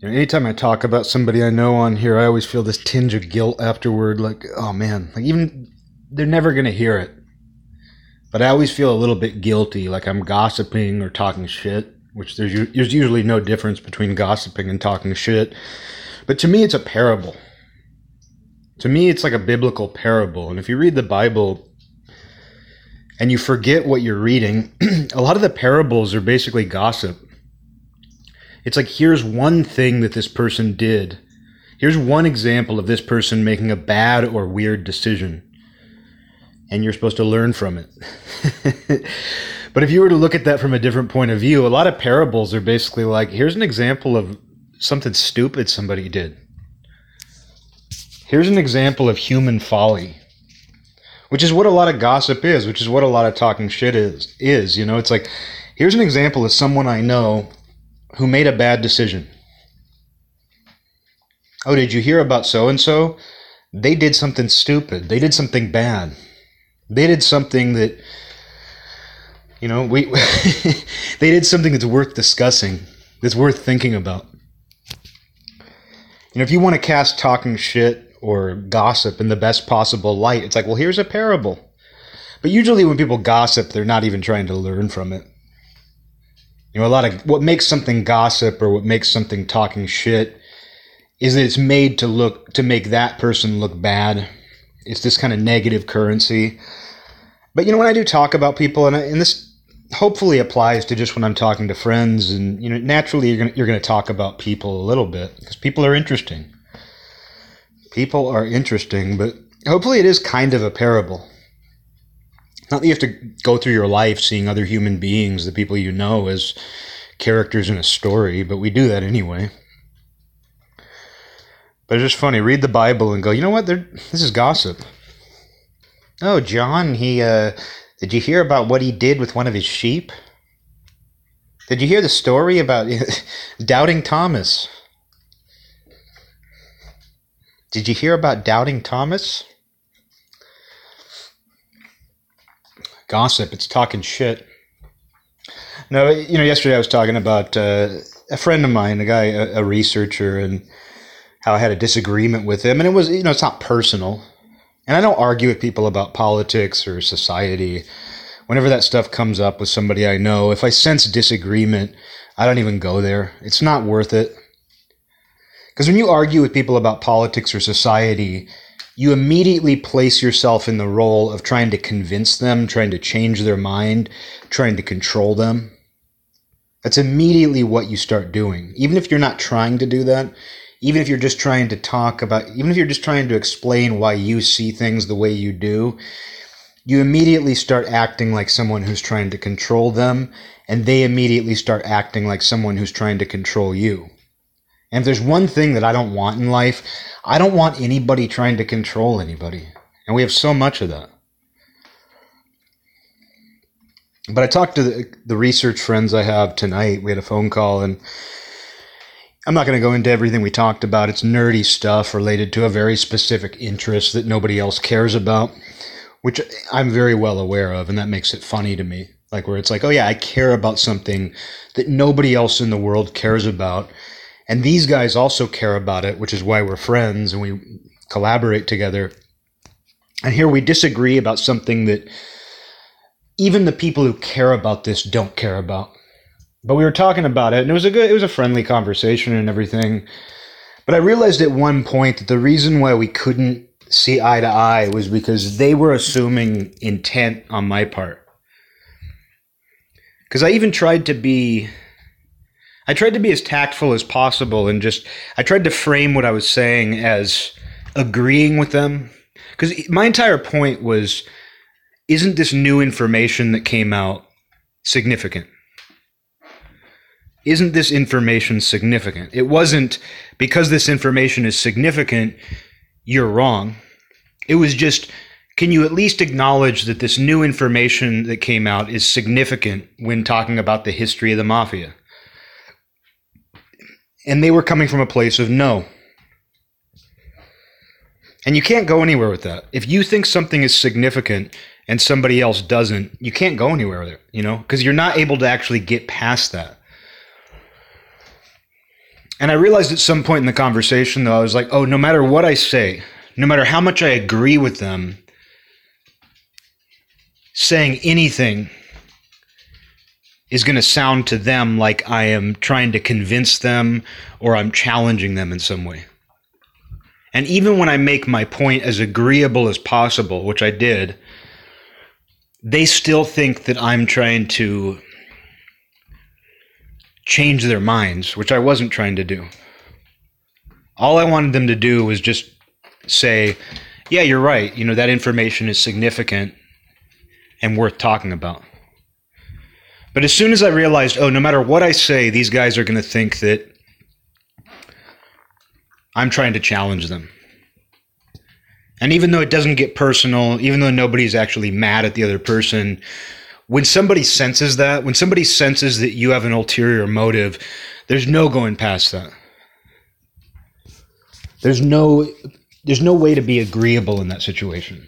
You know, anytime I talk about somebody I know on here, I always feel this tinge of guilt afterward. Like, oh man, like even they're never gonna hear it, but I always feel a little bit guilty, like I'm gossiping or talking shit. Which there's there's usually no difference between gossiping and talking shit, but to me, it's a parable. To me, it's like a biblical parable, and if you read the Bible, and you forget what you're reading, a lot of the parables are basically gossip. It's like, here's one thing that this person did. Here's one example of this person making a bad or weird decision. And you're supposed to learn from it. but if you were to look at that from a different point of view, a lot of parables are basically like, here's an example of something stupid somebody did. Here's an example of human folly which is what a lot of gossip is, which is what a lot of talking shit is. Is you know, it's like here's an example of someone I know who made a bad decision. Oh, did you hear about so and so? They did something stupid. They did something bad. They did something that you know, we they did something that's worth discussing, that's worth thinking about. You know, if you want to cast talking shit or gossip in the best possible light. It's like, well, here's a parable. But usually when people gossip, they're not even trying to learn from it. You know, a lot of what makes something gossip or what makes something talking shit is that it's made to look to make that person look bad. It's this kind of negative currency. But you know, when I do talk about people, and, I, and this hopefully applies to just when I'm talking to friends, and you know, naturally you're gonna you're gonna talk about people a little bit because people are interesting people are interesting, but hopefully it is kind of a parable. Not that you have to go through your life seeing other human beings, the people you know, as characters in a story, but we do that anyway. But it's just funny. Read the Bible and go, you know what? They're, this is gossip. Oh, John, he, uh, did you hear about what he did with one of his sheep? Did you hear the story about doubting Thomas? Did you hear about Doubting Thomas? Gossip, it's talking shit. No, you know, yesterday I was talking about uh, a friend of mine, a guy, a, a researcher, and how I had a disagreement with him. And it was, you know, it's not personal. And I don't argue with people about politics or society. Whenever that stuff comes up with somebody I know, if I sense disagreement, I don't even go there. It's not worth it. Because when you argue with people about politics or society, you immediately place yourself in the role of trying to convince them, trying to change their mind, trying to control them. That's immediately what you start doing. Even if you're not trying to do that, even if you're just trying to talk about, even if you're just trying to explain why you see things the way you do, you immediately start acting like someone who's trying to control them, and they immediately start acting like someone who's trying to control you. And if there's one thing that I don't want in life, I don't want anybody trying to control anybody. And we have so much of that. But I talked to the, the research friends I have tonight. We had a phone call, and I'm not going to go into everything we talked about. It's nerdy stuff related to a very specific interest that nobody else cares about, which I'm very well aware of, and that makes it funny to me. Like, where it's like, oh, yeah, I care about something that nobody else in the world cares about and these guys also care about it, which is why we're friends and we collaborate together. And here we disagree about something that even the people who care about this don't care about. But we were talking about it and it was a good it was a friendly conversation and everything. But I realized at one point that the reason why we couldn't see eye to eye was because they were assuming intent on my part. Because I even tried to be I tried to be as tactful as possible and just I tried to frame what I was saying as agreeing with them because my entire point was isn't this new information that came out significant? Isn't this information significant? It wasn't because this information is significant, you're wrong. It was just can you at least acknowledge that this new information that came out is significant when talking about the history of the mafia? And they were coming from a place of no. And you can't go anywhere with that. If you think something is significant and somebody else doesn't, you can't go anywhere with it, you know, because you're not able to actually get past that. And I realized at some point in the conversation, though, I was like, oh, no matter what I say, no matter how much I agree with them, saying anything is going to sound to them like I am trying to convince them or I'm challenging them in some way. And even when I make my point as agreeable as possible, which I did, they still think that I'm trying to change their minds, which I wasn't trying to do. All I wanted them to do was just say, yeah, you're right. You know, that information is significant and worth talking about. But as soon as I realized, oh, no matter what I say, these guys are going to think that I'm trying to challenge them. And even though it doesn't get personal, even though nobody's actually mad at the other person, when somebody senses that, when somebody senses that you have an ulterior motive, there's no going past that. There's no there's no way to be agreeable in that situation.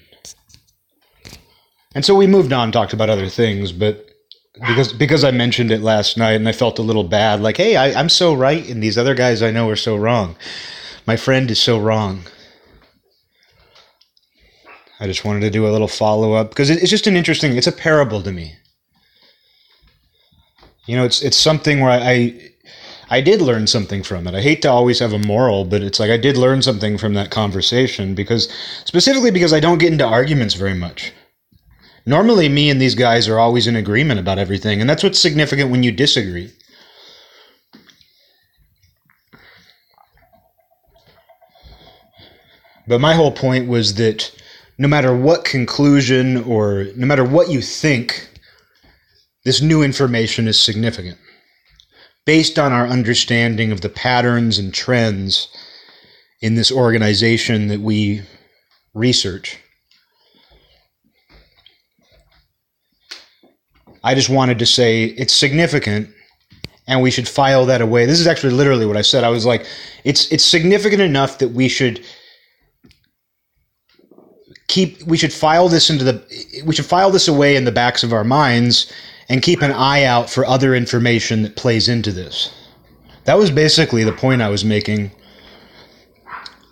And so we moved on, talked about other things, but because because I mentioned it last night and I felt a little bad, like, hey, I, I'm so right, and these other guys I know are so wrong. My friend is so wrong. I just wanted to do a little follow up because it's just an interesting. It's a parable to me. You know, it's it's something where I, I I did learn something from it. I hate to always have a moral, but it's like I did learn something from that conversation because specifically because I don't get into arguments very much. Normally, me and these guys are always in agreement about everything, and that's what's significant when you disagree. But my whole point was that no matter what conclusion or no matter what you think, this new information is significant. Based on our understanding of the patterns and trends in this organization that we research. I just wanted to say it's significant and we should file that away. This is actually literally what I said. I was like, it's it's significant enough that we should keep we should file this into the we should file this away in the backs of our minds and keep an eye out for other information that plays into this. That was basically the point I was making.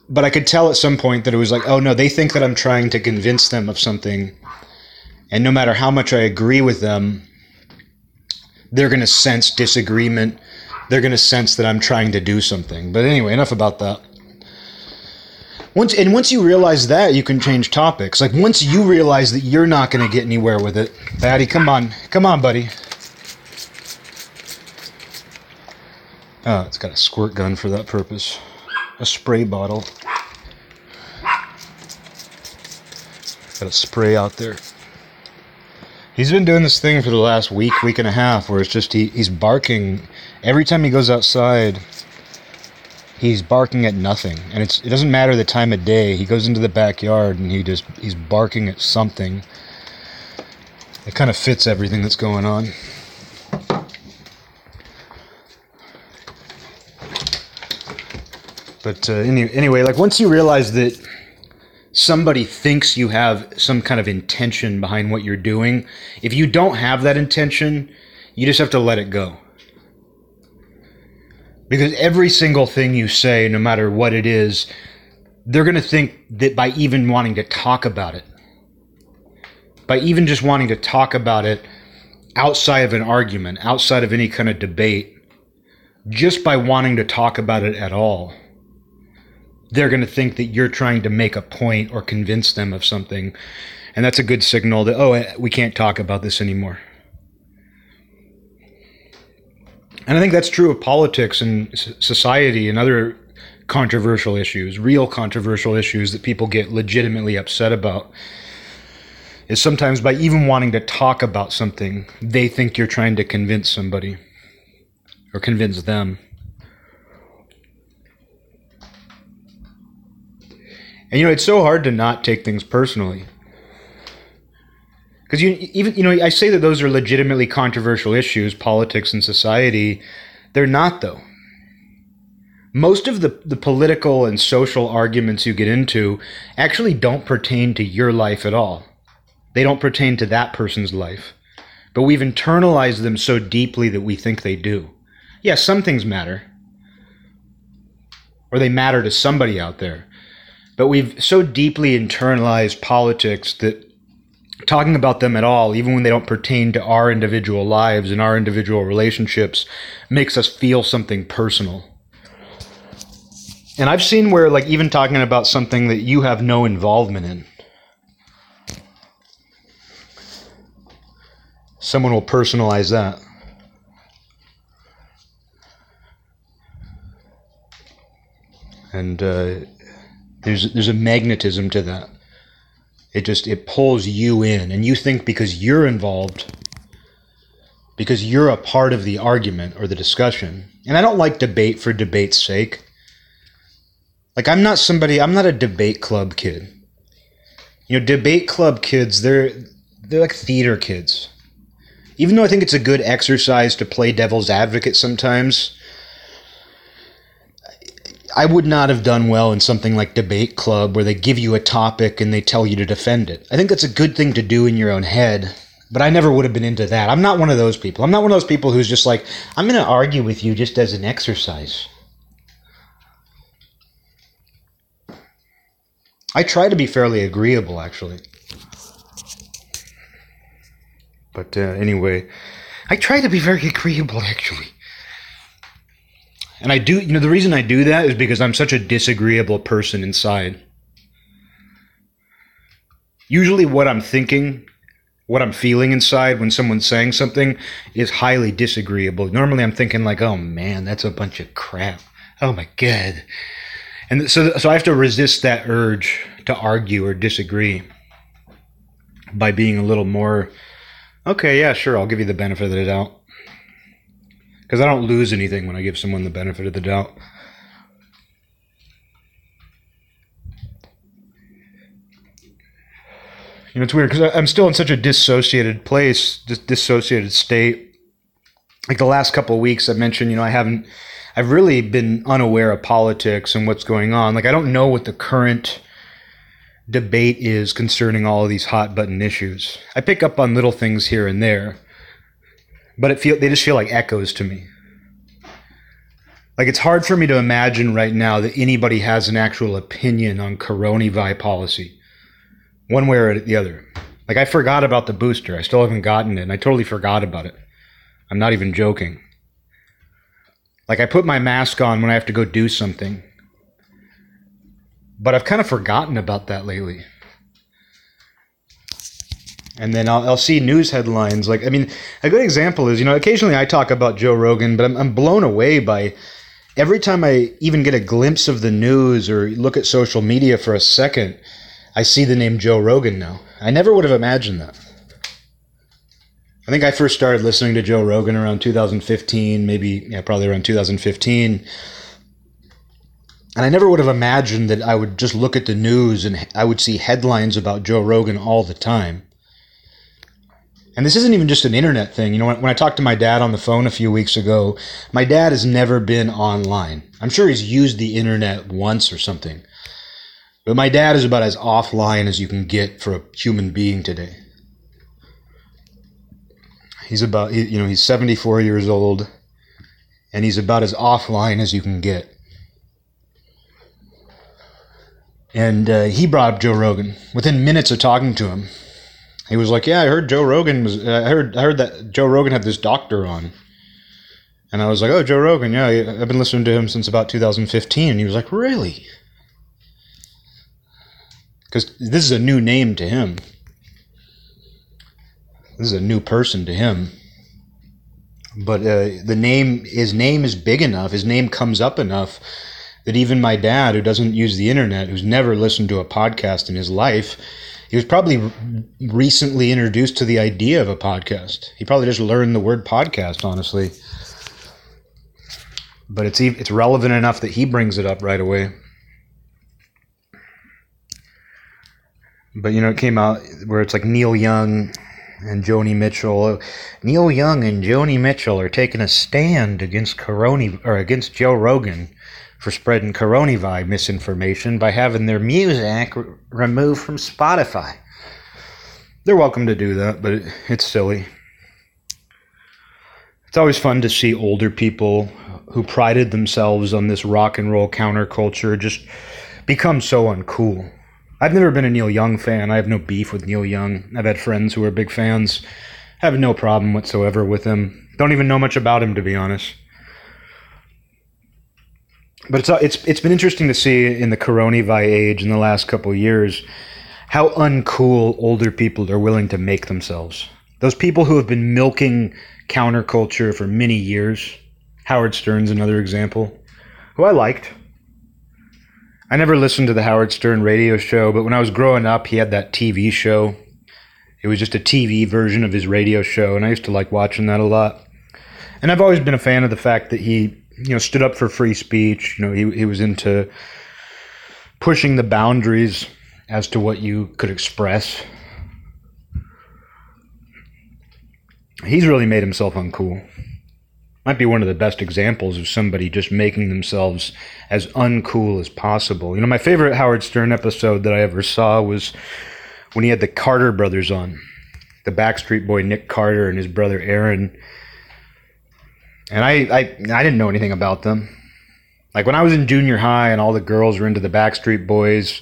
But I could tell at some point that it was like, oh no, they think that I'm trying to convince them of something and no matter how much I agree with them, they're going to sense disagreement. They're going to sense that I'm trying to do something. But anyway, enough about that. Once and once you realize that, you can change topics. Like once you realize that you're not going to get anywhere with it, Patty, come on, come on, buddy. Oh, it's got a squirt gun for that purpose. A spray bottle. Got a spray out there. He's been doing this thing for the last week, week and a half, where it's just he, he's barking every time he goes outside. He's barking at nothing, and it's it doesn't matter the time of day. He goes into the backyard and he just he's barking at something. It kind of fits everything that's going on. But uh, any, anyway, like once you realize that somebody thinks you have some kind of intention behind what you're doing, if you don't have that intention, you just have to let it go. Because every single thing you say, no matter what it is, they're going to think that by even wanting to talk about it, by even just wanting to talk about it outside of an argument, outside of any kind of debate, just by wanting to talk about it at all, they're going to think that you're trying to make a point or convince them of something. And that's a good signal that, oh, we can't talk about this anymore. And I think that's true of politics and society and other controversial issues, real controversial issues that people get legitimately upset about. Is sometimes by even wanting to talk about something, they think you're trying to convince somebody or convince them. And you know, it's so hard to not take things personally. Because you even you know, I say that those are legitimately controversial issues, politics and society. They're not though. Most of the, the political and social arguments you get into actually don't pertain to your life at all. They don't pertain to that person's life. But we've internalized them so deeply that we think they do. Yes, yeah, some things matter. or they matter to somebody out there. But we've so deeply internalized politics that talking about them at all, even when they don't pertain to our individual lives and our individual relationships, makes us feel something personal. And I've seen where, like, even talking about something that you have no involvement in, someone will personalize that. And uh, there's there's a magnetism to that. It just it pulls you in, and you think because you're involved, because you're a part of the argument or the discussion. And I don't like debate for debate's sake. Like I'm not somebody. I'm not a debate club kid. You know, debate club kids. They're they're like theater kids. Even though I think it's a good exercise to play devil's advocate sometimes, I would not have done well in something like Debate Club where they give you a topic and they tell you to defend it. I think that's a good thing to do in your own head, but I never would have been into that. I'm not one of those people. I'm not one of those people who's just like, I'm going to argue with you just as an exercise. I try to be fairly agreeable, actually. But uh, anyway, I try to be very agreeable, actually. And I do, you know, the reason I do that is because I'm such a disagreeable person inside. Usually, what I'm thinking, what I'm feeling inside when someone's saying something is highly disagreeable. Normally, I'm thinking, like, oh man, that's a bunch of crap. Oh my God. And so, so I have to resist that urge to argue or disagree by being a little more Okay, yeah, sure, I'll give you the benefit of the doubt. Because I don't lose anything when I give someone the benefit of the doubt. You know, it's weird because I'm still in such a dissociated place, dis- dissociated state. Like the last couple of weeks, I mentioned, you know, I haven't, I've really been unaware of politics and what's going on. Like, I don't know what the current debate is concerning all of these hot button issues. I pick up on little things here and there, but it feel they just feel like echoes to me. Like it's hard for me to imagine right now that anybody has an actual opinion on coronavirus policy, one way or the other. Like I forgot about the booster. I still haven't gotten it, and I totally forgot about it. I'm not even joking. Like I put my mask on when I have to go do something but I've kind of forgotten about that lately. And then I'll, I'll see news headlines. Like, I mean, a good example is, you know, occasionally I talk about Joe Rogan, but I'm, I'm blown away by every time I even get a glimpse of the news or look at social media for a second, I see the name Joe Rogan now. I never would have imagined that. I think I first started listening to Joe Rogan around 2015, maybe, yeah, probably around 2015 and I never would have imagined that I would just look at the news and I would see headlines about Joe Rogan all the time. And this isn't even just an internet thing. You know, when, when I talked to my dad on the phone a few weeks ago, my dad has never been online. I'm sure he's used the internet once or something. But my dad is about as offline as you can get for a human being today. He's about, you know, he's 74 years old, and he's about as offline as you can get. and uh, he brought up Joe Rogan within minutes of talking to him. He was like, "Yeah, I heard Joe Rogan was. I heard. I heard that Joe Rogan had this doctor on." And I was like, "Oh, Joe Rogan. Yeah, I've been listening to him since about 2015." And he was like, "Really?" Because this is a new name to him. This is a new person to him. But uh, the name, his name is big enough. His name comes up enough that even my dad, who doesn't use the internet, who's never listened to a podcast in his life, he was probably recently introduced to the idea of a podcast. He probably just learned the word podcast, honestly. But it's it's relevant enough that he brings it up right away. But you know, it came out where it's like Neil Young and Joni Mitchell. Neil Young and Joni Mitchell are taking a stand against Corona or against Joe Rogan for spreading coronavirus misinformation by having their music r- removed from Spotify. They're welcome to do that, but it, it's silly. It's always fun to see older people who prided themselves on this rock and roll counterculture just become so uncool. I've never been a Neil Young fan. I have no beef with Neil Young. I've had friends who are big fans. Have no problem whatsoever with him. Don't even know much about him to be honest. But it's it's it's been interesting to see in the coronavirus age in the last couple years how uncool older people are willing to make themselves. Those people who have been milking counterculture for many years. Howard Stern's another example, who I liked. I never listened to the Howard Stern radio show, but when I was growing up, he had that TV show. It was just a TV version of his radio show, and I used to like watching that a lot. And I've always been a fan of the fact that he, you know, stood up for free speech. You know, he he was into pushing the boundaries as to what you could express. He's really made himself uncool might be one of the best examples of somebody just making themselves as uncool as possible. You know, my favorite Howard Stern episode that I ever saw was when he had the Carter brothers on, the Backstreet Boy Nick Carter and his brother Aaron. And I, I, I didn't know anything about them. Like when I was in junior high and all the girls were into the Backstreet Boys,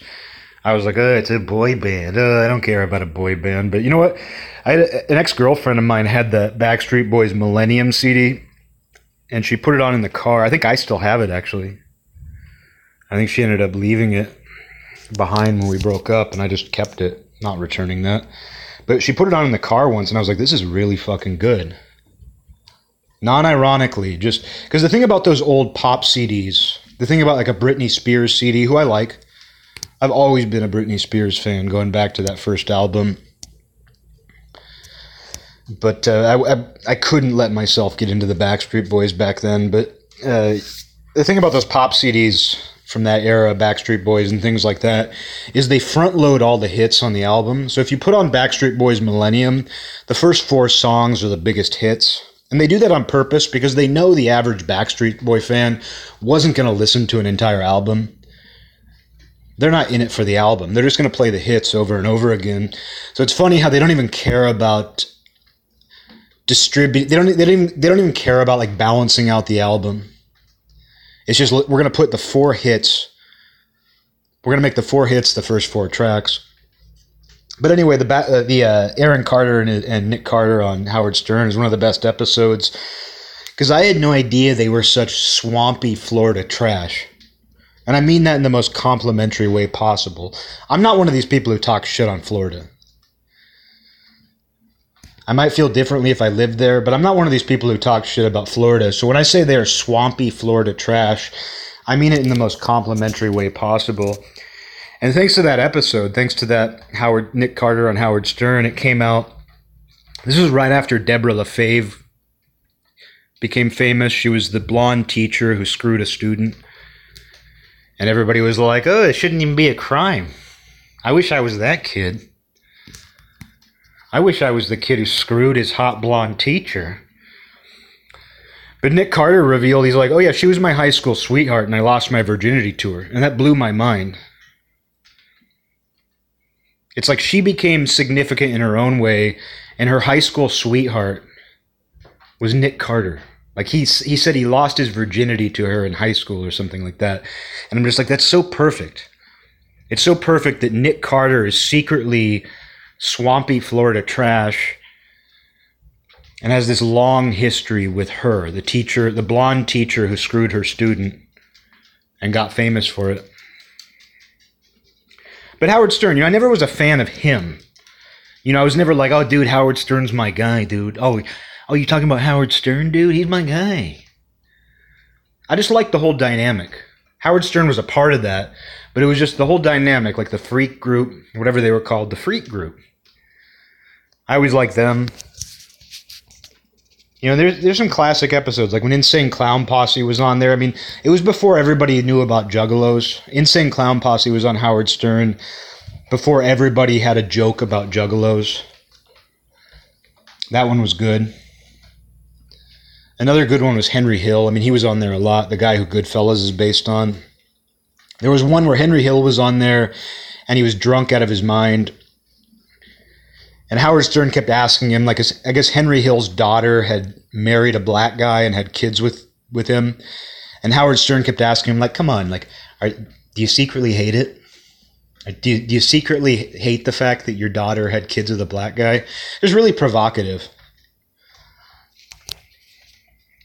I was like, oh, it's a boy band. Uh, I don't care about a boy band. But you know what? I had a, an ex girlfriend of mine had the Backstreet Boys Millennium CD and she put it on in the car. I think I still have it actually. I think she ended up leaving it behind when we broke up, and I just kept it, not returning that. But she put it on in the car once, and I was like, this is really fucking good. Non ironically, just because the thing about those old pop CDs, the thing about like a Britney Spears CD, who I like, I've always been a Britney Spears fan going back to that first album but uh, I, I, I couldn't let myself get into the Backstreet Boys back then. But uh, the thing about those pop CDs from that era, Backstreet Boys and things like that, is they front load all the hits on the album. So if you put on Backstreet Boys Millennium, the first four songs are the biggest hits. And they do that on purpose because they know the average Backstreet Boy fan wasn't going to listen to an entire album. They're not in it for the album. They're just going to play the hits over and over again. So it's funny how they don't even care about distribute. They don't. They don't. Even, they don't even care about like balancing out the album. It's just we're gonna put the four hits. We're gonna make the four hits the first four tracks. But anyway, the uh, the uh, Aaron Carter and, and Nick Carter on Howard Stern is one of the best episodes because I had no idea they were such swampy Florida trash. And I mean that in the most complimentary way possible. I'm not one of these people who talk shit on Florida. I might feel differently if I lived there, but I'm not one of these people who talk shit about Florida. So when I say they are swampy Florida trash, I mean it in the most complimentary way possible. And thanks to that episode, thanks to that Howard Nick Carter on Howard Stern, it came out. This was right after Deborah LaFave became famous. She was the blonde teacher who screwed a student. And everybody was like, oh, it shouldn't even be a crime. I wish I was that kid. I wish I was the kid who screwed his hot blonde teacher. But Nick Carter revealed he's like, oh yeah, she was my high school sweetheart and I lost my virginity to her. And that blew my mind. It's like she became significant in her own way, and her high school sweetheart was Nick Carter. Like he he said he lost his virginity to her in high school or something like that. And I'm just like, that's so perfect. It's so perfect that Nick Carter is secretly swampy Florida trash and has this long history with her, the teacher, the blonde teacher who screwed her student and got famous for it. But Howard Stern, you know, I never was a fan of him. You know, I was never like, oh, dude, Howard Stern's my guy, dude. Oh, oh, you talking about Howard Stern, dude? He's my guy. I just liked the whole dynamic. Howard Stern was a part of that, but it was just the whole dynamic, like the freak group, whatever they were called, the freak group. I always like them. You know, there's there's some classic episodes like when Insane Clown Posse was on there. I mean, it was before everybody knew about Juggalos. Insane Clown Posse was on Howard Stern before everybody had a joke about Juggalos. That one was good. Another good one was Henry Hill. I mean, he was on there a lot. The guy who Goodfellas is based on. There was one where Henry Hill was on there, and he was drunk out of his mind, and Howard Stern kept asking him, like, I guess Henry Hill's daughter had married a black guy and had kids with with him, and Howard Stern kept asking him, like, "Come on, like, are, do you secretly hate it? Do you, do you secretly hate the fact that your daughter had kids with a black guy?" It was really provocative.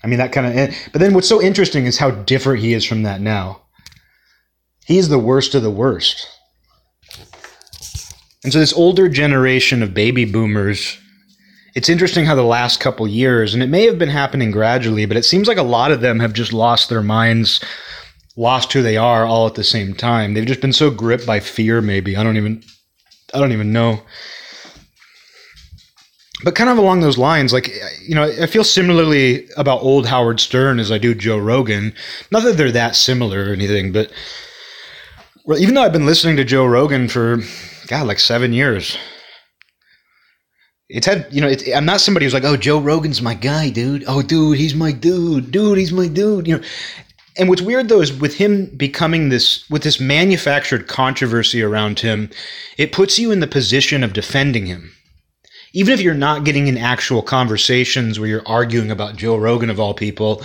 I mean, that kind of. Eh, but then what's so interesting is how different he is from that now. He's the worst of the worst. And so this older generation of baby boomers, it's interesting how the last couple years, and it may have been happening gradually, but it seems like a lot of them have just lost their minds, lost who they are all at the same time. They've just been so gripped by fear, maybe. I don't even I don't even know. But kind of along those lines, like you know, I feel similarly about old Howard Stern as I do Joe Rogan. Not that they're that similar or anything, but well, even though I've been listening to Joe Rogan for God, like seven years. It's had, you know, it's, I'm not somebody who's like, oh, Joe Rogan's my guy, dude. Oh, dude, he's my dude. Dude, he's my dude. You know, and what's weird though is with him becoming this, with this manufactured controversy around him, it puts you in the position of defending him. Even if you're not getting in actual conversations where you're arguing about Joe Rogan of all people,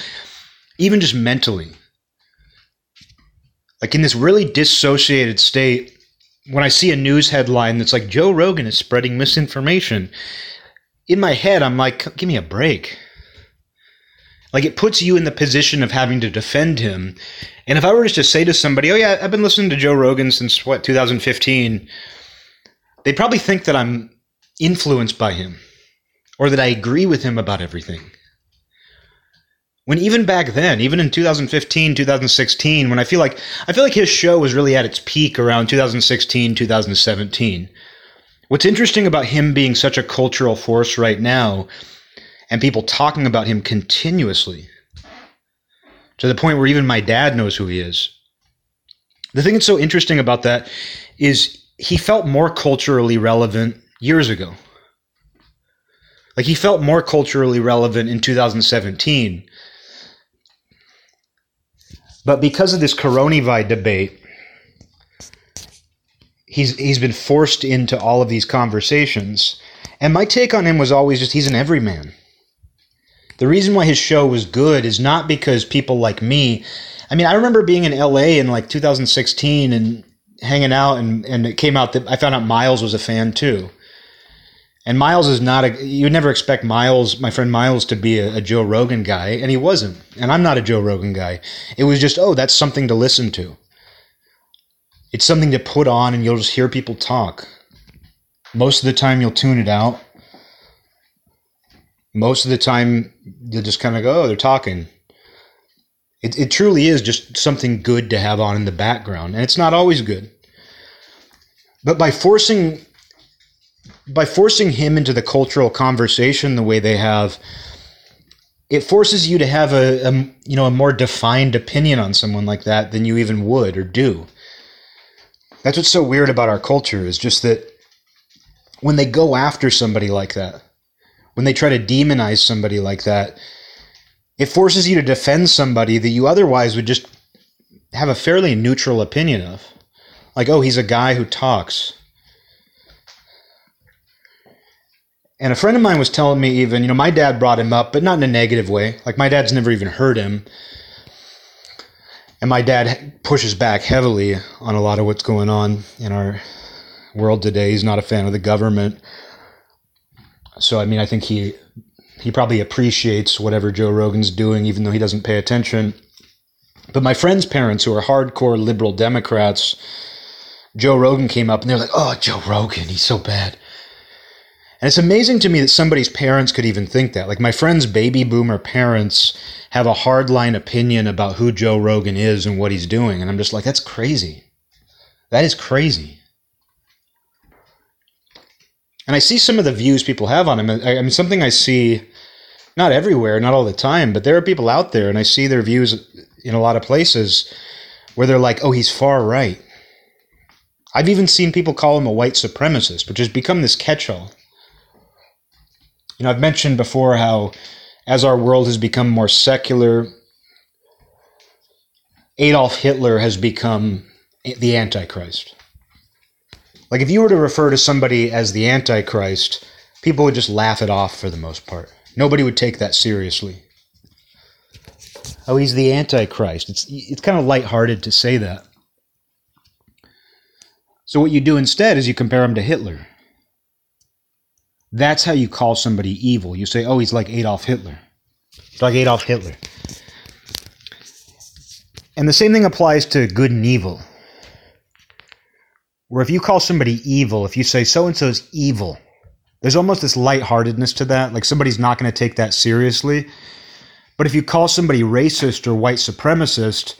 even just mentally. Like in this really dissociated state, when I see a news headline that's like Joe Rogan is spreading misinformation, in my head I'm like, give me a break. Like it puts you in the position of having to defend him. And if I were just to say to somebody, "Oh yeah, I've been listening to Joe Rogan since what 2015," they'd probably think that I'm influenced by him or that I agree with him about everything. When even back then, even in 2015, 2016, when I feel like I feel like his show was really at its peak around 2016, 2017. What's interesting about him being such a cultural force right now and people talking about him continuously to the point where even my dad knows who he is. The thing that's so interesting about that is he felt more culturally relevant years ago. Like he felt more culturally relevant in 2017 but because of this coronavirus debate, he's he's been forced into all of these conversations. And my take on him was always just he's an everyman. The reason why his show was good is not because people like me. I mean, I remember being in LA in like 2016 and hanging out, and, and it came out that I found out Miles was a fan too. And Miles is not a, you would never expect Miles, my friend Miles, to be a, a, Joe Rogan guy, and he wasn't. And I'm not a Joe Rogan guy. It was just, oh, that's something to listen to. It's something to put on, and you'll just hear people talk. Most of the time, you'll tune it out. Most of the time, you'll just kind of go, oh, they're talking. It, it truly is just something good to have on in the background, and it's not always good. But by forcing by forcing him into the cultural conversation the way they have, it forces you to have a, a, you know a more defined opinion on someone like that than you even would or do. That's what's so weird about our culture is just that when they go after somebody like that, when they try to demonize somebody like that, it forces you to defend somebody that you otherwise would just have a fairly neutral opinion of. Like, oh, he's a guy who talks. And a friend of mine was telling me even, you know, my dad brought him up, but not in a negative way. Like my dad's never even heard him. And my dad pushes back heavily on a lot of what's going on in our world today. He's not a fan of the government. So I mean, I think he he probably appreciates whatever Joe Rogan's doing even though he doesn't pay attention. But my friend's parents who are hardcore liberal Democrats, Joe Rogan came up and they're like, "Oh, Joe Rogan, he's so bad." And it's amazing to me that somebody's parents could even think that. Like my friend's baby boomer parents have a hardline opinion about who Joe Rogan is and what he's doing. And I'm just like, that's crazy. That is crazy. And I see some of the views people have on him. I, mean, something I see not everywhere, not all the time, but there are people out there, and I see their views in a lot of places where they're like, oh, he's far right. I've even seen people call him a white supremacist, which has become this catch all. You know, I've mentioned before how as our world has become more secular, Adolf Hitler has become the Antichrist. Like, if you were to refer to somebody as the Antichrist, people would just laugh it off for the most part. Nobody would take that seriously. Oh, he's the Antichrist. It's it's kind of lighthearted to say that. So what you do instead is you compare him to Hitler. That's how you call somebody evil. You say, "Oh, he's like Adolf Hitler." like Adolf Hitler. And the same thing applies to good and evil. Where if you call somebody evil, if you say so and so is evil, there's almost this lightheartedness to that. Like somebody's not going to take that seriously. But if you call somebody racist or white supremacist,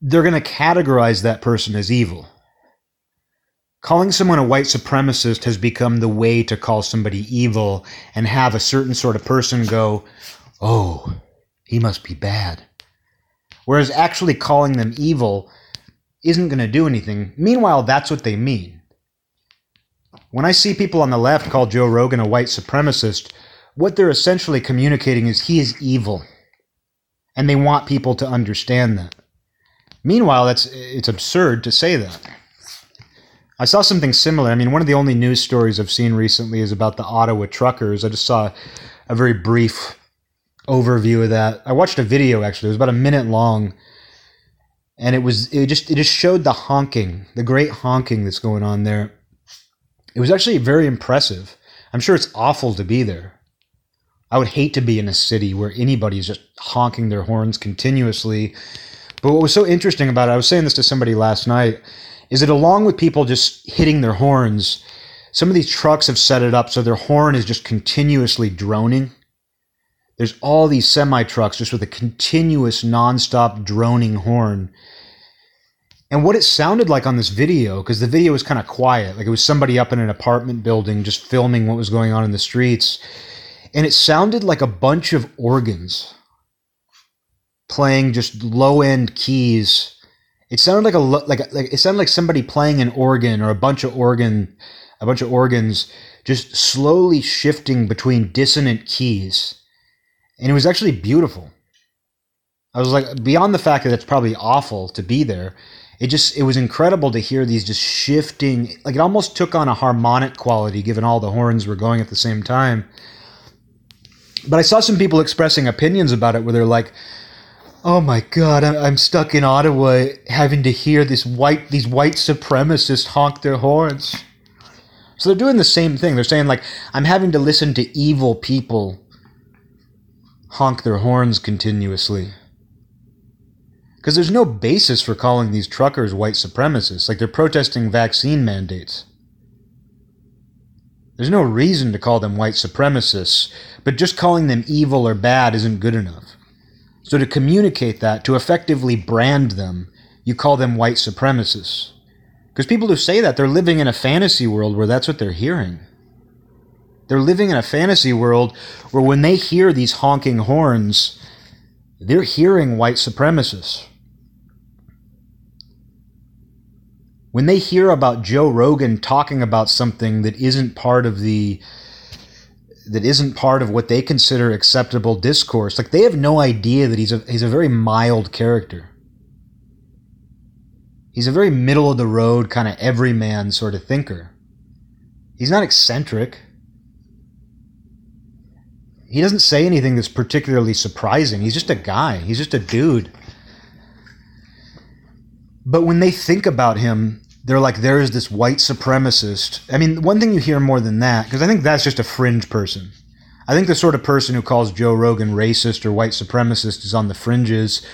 they're going to categorize that person as evil. Calling someone a white supremacist has become the way to call somebody evil and have a certain sort of person go, oh, he must be bad. Whereas actually calling them evil isn't going to do anything. Meanwhile, that's what they mean. When I see people on the left call Joe Rogan a white supremacist, what they're essentially communicating is he is evil. And they want people to understand that. Meanwhile, that's it's absurd to say that. I saw something similar. I mean, one of the only news stories I've seen recently is about the Ottawa truckers. I just saw a very brief overview of that. I watched a video actually. It was about a minute long, and it was it just it just showed the honking, the great honking that's going on there. It was actually very impressive. I'm sure it's awful to be there. I would hate to be in a city where anybody's just honking their horns continuously. But what was so interesting about it, I was saying this to somebody last night is that along with people just hitting their horns, some of these trucks have set it up so their horn is just continuously droning. There's all these semi trucks just with a continuous nonstop droning horn. And what it sounded like on this video, because the video was kind of quiet, like it was somebody up in an apartment building just filming what was going on in the streets. And it sounded like a bunch of organs playing just low end keys it sounded like a like like it sounded like somebody playing an organ or a bunch of organ, a bunch of organs just slowly shifting between dissonant keys, and it was actually beautiful. I was like, beyond the fact that it's probably awful to be there, it just it was incredible to hear these just shifting. Like it almost took on a harmonic quality, given all the horns were going at the same time. But I saw some people expressing opinions about it, where they're like, Oh my God! I'm stuck in Ottawa, having to hear this white these white supremacists honk their horns. So they're doing the same thing. They're saying like, I'm having to listen to evil people honk their horns continuously. Because there's no basis for calling these truckers white supremacists. Like they're protesting vaccine mandates. There's no reason to call them white supremacists, but just calling them evil or bad isn't good enough. So, to communicate that, to effectively brand them, you call them white supremacists. Because people who say that, they're living in a fantasy world where that's what they're hearing. They're living in a fantasy world where when they hear these honking horns, they're hearing white supremacists. When they hear about Joe Rogan talking about something that isn't part of the that isn't part of what they consider acceptable discourse. Like they have no idea that he's a he's a very mild character. He's a very middle of the road kind of everyman sort of thinker. He's not eccentric. He doesn't say anything that's particularly surprising. He's just a guy. He's just a dude. But when they think about him, they're like, there is this white supremacist. I mean, one thing you hear more than that, because I think that's just a fringe person. I think the sort of person who calls Joe Rogan racist or white supremacist is on the fringes.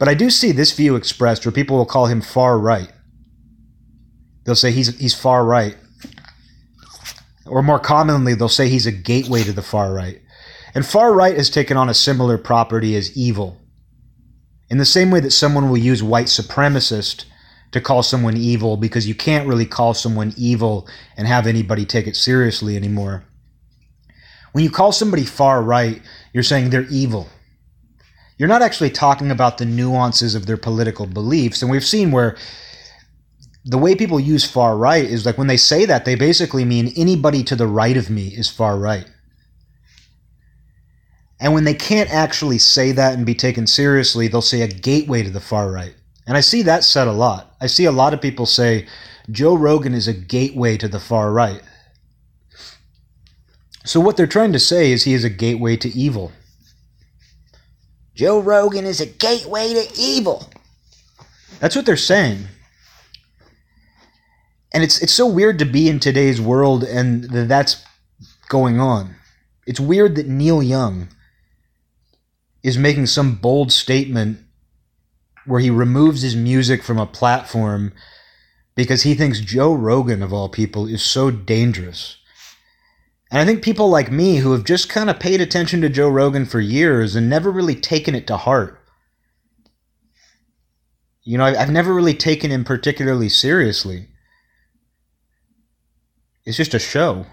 But I do see this view expressed where people will call him far right. They'll say he's, he's far right. Or more commonly, they'll say he's a gateway to the far right. And far right has taken on a similar property as evil. In the same way that someone will use white supremacist to call someone evil because you can't really call someone evil and have anybody take it seriously anymore. When you call somebody far right, you're saying they're evil. You're not actually talking about the nuances of their political beliefs. And we've seen where the way people use far right is like when they say that, they basically mean anybody to the right of me is far right. And when they can't actually say that and be taken seriously, they'll say a gateway to the far right. And I see that said a lot. I see a lot of people say Joe Rogan is a gateway to the far right. So what they're trying to say is he is a gateway to evil. Joe Rogan is a gateway to evil. That's what they're saying. And it's it's so weird to be in today's world and that that's going on. It's weird that Neil Young is making some bold statement where he removes his music from a platform because he thinks Joe Rogan, of all people, is so dangerous. And I think people like me who have just kind of paid attention to Joe Rogan for years and never really taken it to heart. You know, I've never really taken him particularly seriously. It's just a show.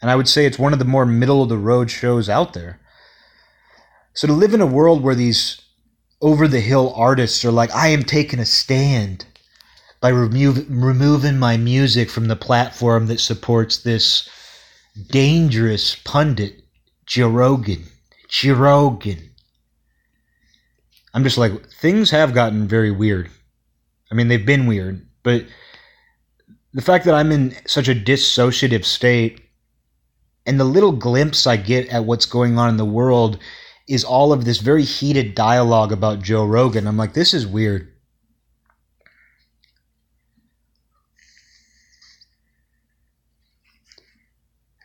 And I would say it's one of the more middle of the road shows out there. So to live in a world where these over the hill artists are like, I am taking a stand by remo- removing my music from the platform that supports this dangerous pundit, Joe Rogan. Joe Rogan. I'm just like, things have gotten very weird. I mean, they've been weird, but the fact that I'm in such a dissociative state and the little glimpse I get at what's going on in the world is all of this very heated dialogue about Joe Rogan. I'm like, this is weird.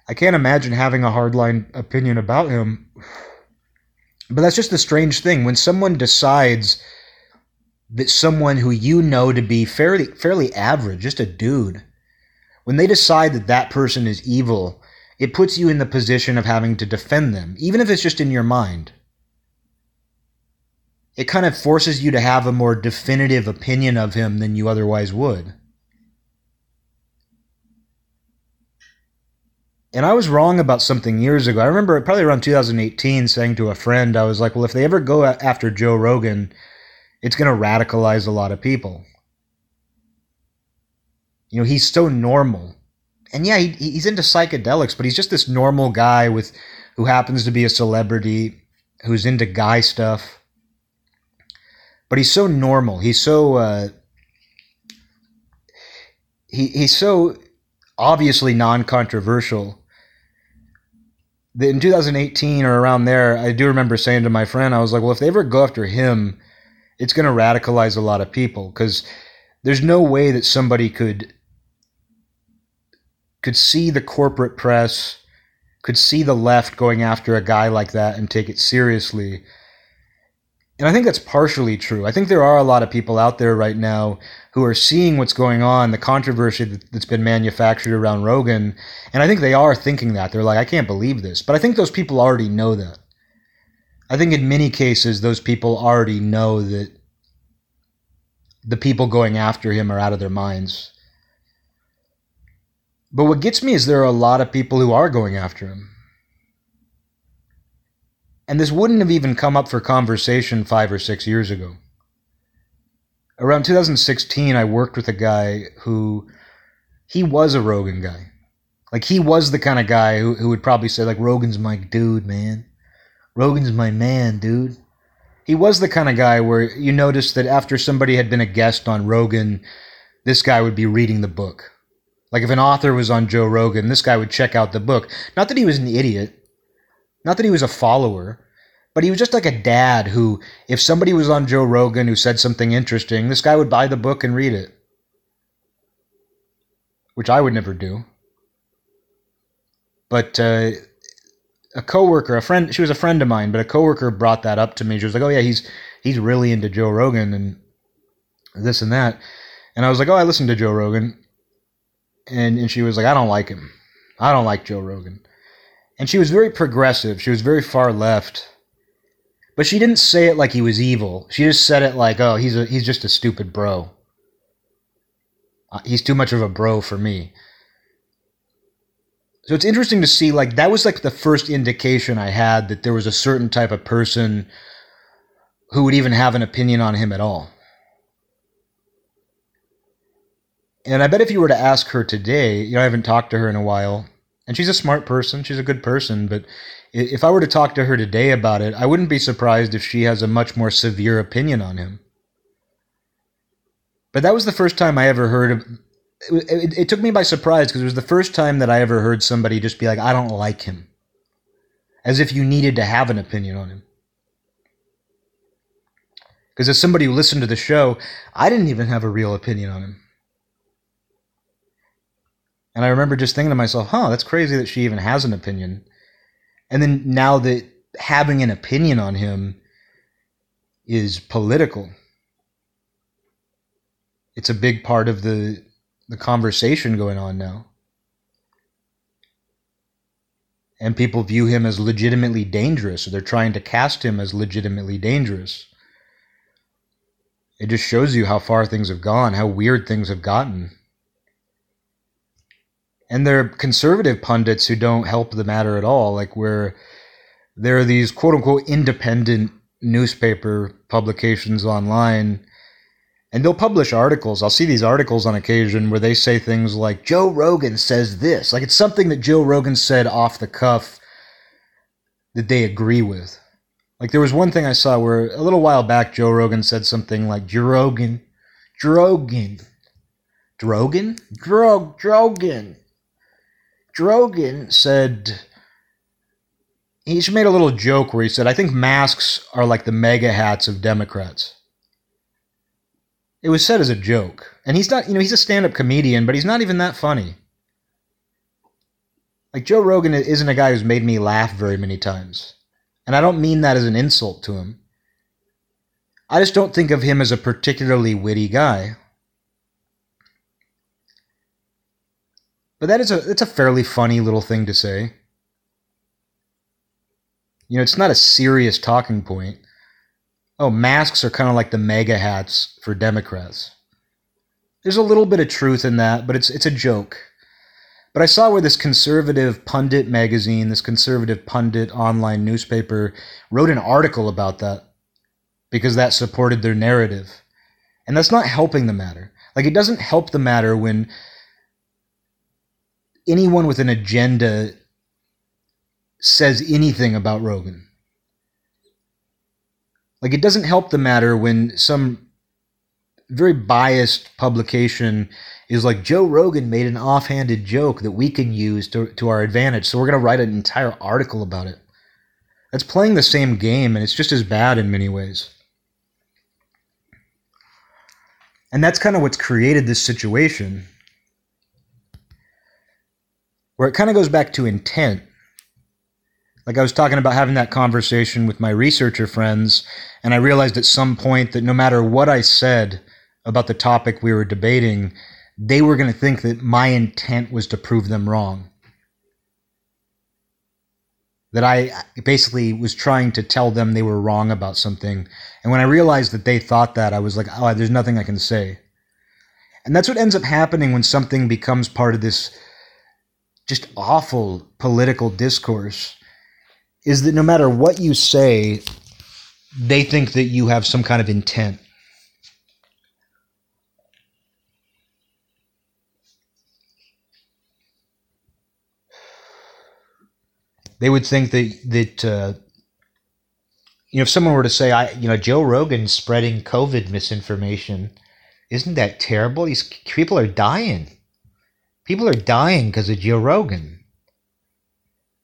I can't imagine having a hardline opinion about him. But that's just the strange thing. When someone decides that someone who you know to be fairly fairly average, just a dude, when they decide that that person is evil, it puts you in the position of having to defend them, even if it's just in your mind. It kind of forces you to have a more definitive opinion of him than you otherwise would. And I was wrong about something years ago. I remember probably around 2018 saying to a friend, I was like, well, if they ever go after Joe Rogan, it's going to radicalize a lot of people. You know, he's so normal and yeah, he, he's into psychedelics, but he's just this normal guy with who happens to be a celebrity who's into guy stuff. But he's so normal. He's so uh, he he's so obviously non-controversial. That in 2018 or around there, I do remember saying to my friend, I was like, "Well, if they ever go after him, it's going to radicalize a lot of people because there's no way that somebody could could see the corporate press, could see the left going after a guy like that and take it seriously. And I think that's partially true. I think there are a lot of people out there right now who are seeing what's going on, the controversy that's been manufactured around Rogan, and I think they are thinking that. They're like, I can't believe this. But I think those people already know that. I think in many cases, those people already know that the people going after him are out of their minds. But what gets me is there are a lot of people who are going after him. And this wouldn't have even come up for conversation five or six years ago. Around 2016, I worked with a guy who he was a Rogan guy. Like he was the kind of guy who, who would probably say, like, Rogan's my dude, man. Rogan's my man, dude. He was the kind of guy where you noticed that after somebody had been a guest on Rogan, this guy would be reading the book like if an author was on Joe Rogan, this guy would check out the book. Not that he was an idiot, not that he was a follower, but he was just like a dad who, if somebody was on Joe Rogan who said something interesting, this guy would buy the book and read it. Which I would never do. But uh, a coworker, a friend, she was a friend of mine, but a coworker brought that up to me. She was like, "Oh yeah, he's he's really into Joe Rogan and this and that." And I was like, "Oh, I listen to Joe Rogan." And, and she was like, I don't like him. I don't like Joe Rogan. And she was very progressive. She was very far left. But she didn't say it like he was evil. She just said it like, oh, he's a, he's just a stupid bro. Uh, he's too much of a bro for me. So it's interesting to see, like, that was like the first indication I had that there was a certain type of person who would even have an opinion on him at all. And I bet if you were to ask her today, you know, I haven't talked to her in a while, and she's a smart person, she's a good person, but if I were to talk to her today about it, I wouldn't be surprised if she has a much more severe opinion on him. But that was the first time I ever heard of. It, it, it took me by surprise because it was the first time that I ever heard somebody just be like, I don't like him. as if you needed to have an opinion on him. Because as somebody who listened to the show, I didn't even have a real opinion on him. And I remember just thinking to myself, huh, that's crazy that she even has an opinion. And then now that having an opinion on him is political, it's a big part of the, the conversation going on now. And people view him as legitimately dangerous, or they're trying to cast him as legitimately dangerous. It just shows you how far things have gone, how weird things have gotten. And there are conservative pundits who don't help the matter at all, like where there are these quote unquote independent newspaper publications online and they'll publish articles. I'll see these articles on occasion where they say things like Joe Rogan says this. Like it's something that Joe Rogan said off the cuff that they agree with. Like there was one thing I saw where a little while back Joe Rogan said something like Joe Rogan, Drogan, Drogan, Drog, Drogan. Drogan said he just made a little joke where he said, "I think masks are like the MAGA hats of Democrats." It was said as a joke, and he's not, you know, he's a stand-up comedian, but he's not even that funny. Like Joe Rogan isn't a guy who's made me laugh very many times. And I don't mean that as an insult to him. I just don't think of him as a particularly witty guy. But that is a it's a fairly funny little thing to say. You know, it's not a serious talking point. Oh, masks are kind of like the MAGA hats for Democrats. There's a little bit of truth in that, but it's it's a joke. But I saw where this conservative pundit magazine, this conservative pundit online newspaper, wrote an article about that because that supported their narrative. And that's not helping the matter. Like, it doesn't help the matter when anyone with an agenda says anything about Rogan. Like, it doesn't help the matter when some very biased publication is like Joe Rogan made an offhanded joke that we can use to, to our advantage. So we're going to write an entire article about it. That's playing the same game, and it's just as bad in many ways. And that's kind of what's created this situation where it kind of goes back to intent. Like I was talking about having that conversation with my researcher friends, and I realized at some point that no matter what I said about the topic we were debating, they were going to think that my intent was to prove them wrong. That I basically was trying to tell them they were wrong about something. And when I realized that they thought that, I was like, oh, there's nothing I can say. And that's what ends up happening when something becomes part of this just awful political discourse is that no matter what you say, they think that you have some kind of intent. they would think that that uh, you know if someone were to say, "I you know Joe Rogan spreading COVID misinformation," isn't that terrible? These people are dying. People are dying because of Joe Rogan.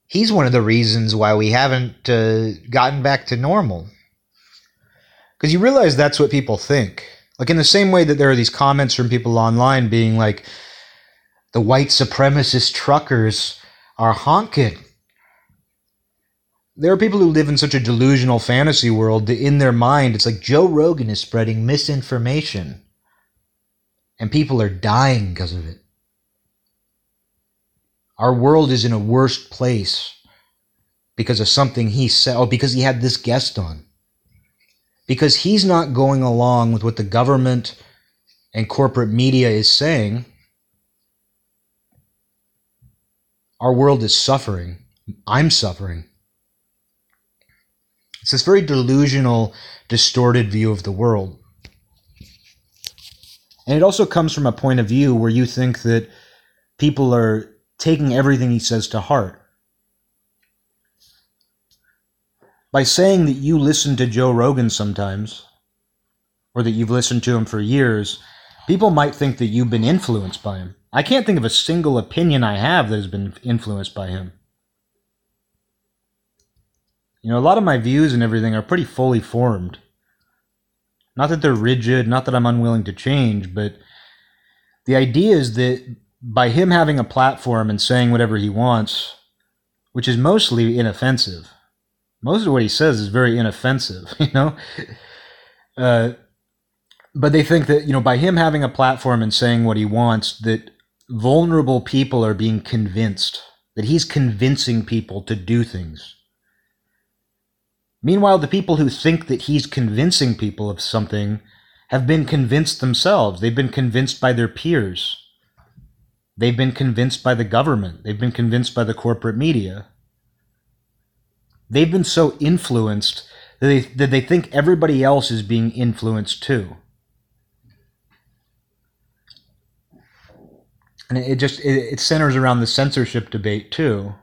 He's one of the reasons why we haven't uh, gotten back to normal. Because you realize that's what people think. Like in the same way that there are these comments from people online being like, the white supremacist truckers are honking there are people who live in such a delusional fantasy world that in their mind it's like Joe Rogan is spreading misinformation and people are dying because of it. Our world is in a worse place because of something he said, oh, because he had this guest on. Because he's not going along with what the government and corporate media is saying. Our world is suffering. I'm suffering. It's this very delusional, distorted view of the world. And it also comes from a point of view where you think that people are taking everything he says to heart. By saying that you listen to Joe Rogan sometimes, or that you've listened to him for years, people might think that you've been influenced by him. I can't think of a single opinion I have that has been influenced by him. You know, a lot of my views and everything are pretty fully formed. Not that they're rigid, not that I'm unwilling to change, but the idea is that by him having a platform and saying whatever he wants, which is mostly inoffensive, most of what he says is very inoffensive, you know? Uh, but they think that, you know, by him having a platform and saying what he wants, that vulnerable people are being convinced, that he's convincing people to do things. Meanwhile, the people who think that he's convincing people of something have been convinced themselves. They've been convinced by their peers. They've been convinced by the government. They've been convinced by the corporate media. They've been so influenced that they, that they think everybody else is being influenced too. And it just it, centers around the censorship debate too,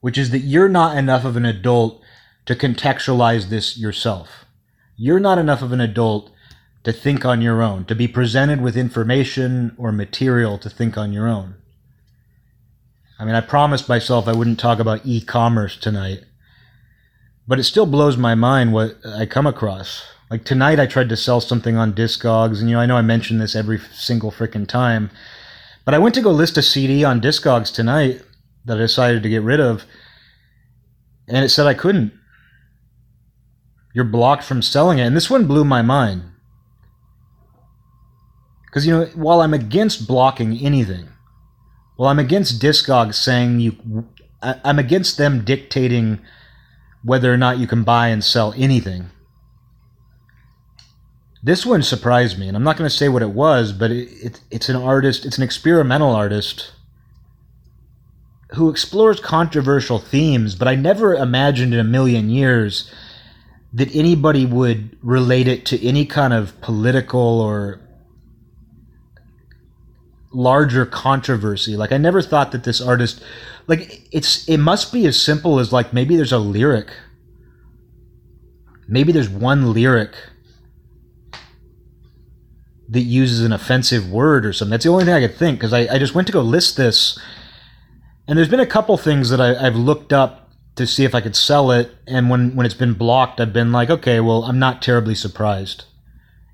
which is that you're not enough of an adult to contextualize this yourself. You're not enough of an adult to think on your own, to be presented with information or material to think on your own. I mean, I promised myself I wouldn't talk about e commerce tonight, but it still blows my mind what I come across. Like tonight, I tried to sell something on Discogs, and you know, I know I mention this every single freaking time, but I went to go list a CD on Discogs tonight that I decided to get rid of, and it said I couldn't. You're blocked from selling it. And this one blew my mind. Because, you know, while I'm against blocking anything, well, I'm against Discogs saying you, I'm against them dictating whether or not you can buy and sell anything. This one surprised me, and I'm not going to say what it was, but it, it, it's an artist, it's an experimental artist who explores controversial themes, but I never imagined in a million years that anybody would relate it to any kind of political or larger controversy. Like I never thought that this artist like it's it must be as simple as like maybe there's a lyric. Maybe there's one lyric that uses an offensive word or something. That's the only thing I could think because I, I just went to go list this and there's been a couple things that I, I've looked up to see if I could sell it. And when, when it's been blocked, I've been like, okay, well, I'm not terribly surprised.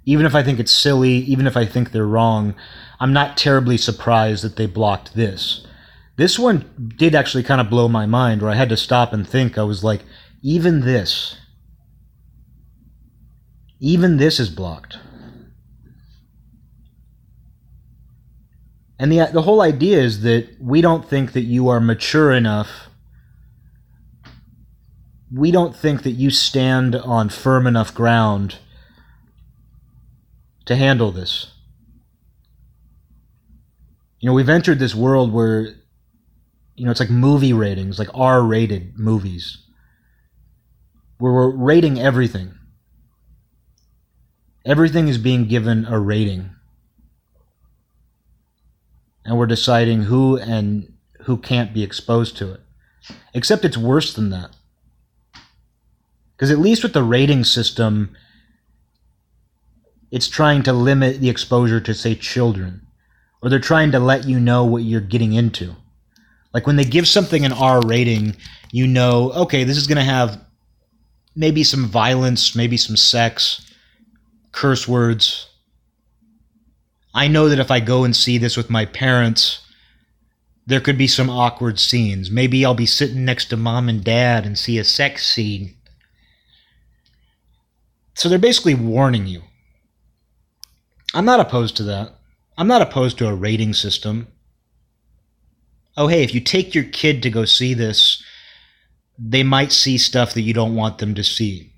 Even if I think it's silly, even if I think they're wrong, I'm not terribly surprised that they blocked this. This one did actually kind of blow my mind where I had to stop and think. I was like, even this, even this is blocked. And the, the whole idea is that we don't think that you are mature enough we don't think that you stand on firm enough ground to handle this. You know, we've entered this world where, you know, it's like movie ratings, like R rated movies, where we're rating everything. Everything is being given a rating. And we're deciding who and who can't be exposed to it. Except it's worse than that. Because at least with the rating system, it's trying to limit the exposure to, say, children. Or they're trying to let you know what you're getting into. Like when they give something an R rating, you know, okay, this is going to have maybe some violence, maybe some sex, curse words. I know that if I go and see this with my parents, there could be some awkward scenes. Maybe I'll be sitting next to mom and dad and see a sex scene. So they're basically warning you. I'm not opposed to that. I'm not opposed to a rating system. Oh, hey, if you take your kid to go see this, they might see stuff that you don't want them to see.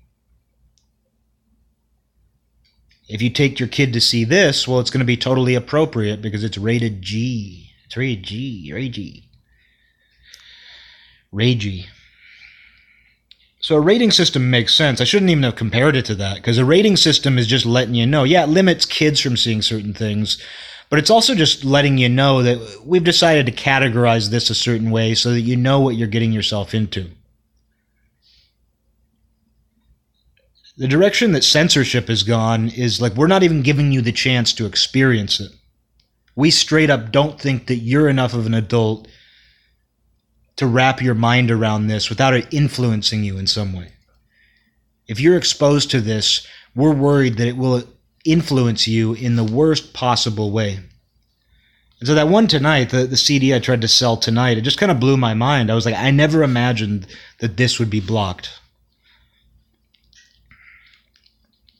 If you take your kid to see this, well, it's going to be totally appropriate because it's rated G. It's rated G, Ragey. Ragey. So a rating system makes sense. I shouldn't even have compared it to that because a rating system is just letting you know. Yeah, it limits kids from seeing certain things, but it's also just letting you know that we've decided to categorize this a certain way so that you know what you're getting yourself into. The direction that censorship has gone is like we're not even giving you the chance to experience it. We straight up don't think that you're enough of an adult to wrap your mind around this without it influencing you in some way. If you're exposed to this, we're worried that it will influence you in the worst possible way. And so that one tonight, the, the CD I tried to sell tonight, it just kind of blew my mind. I was like, I never imagined that this would be blocked.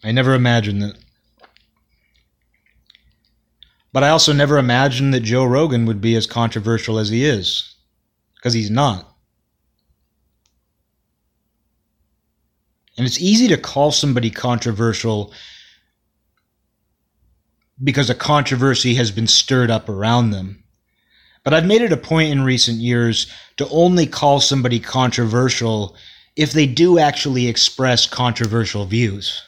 I never imagined that. But I also never imagined that Joe Rogan would be as controversial as he is. Because he's not. And it's easy to call somebody controversial because a controversy has been stirred up around them. But I've made it a point in recent years to only call somebody controversial if they do actually express controversial views.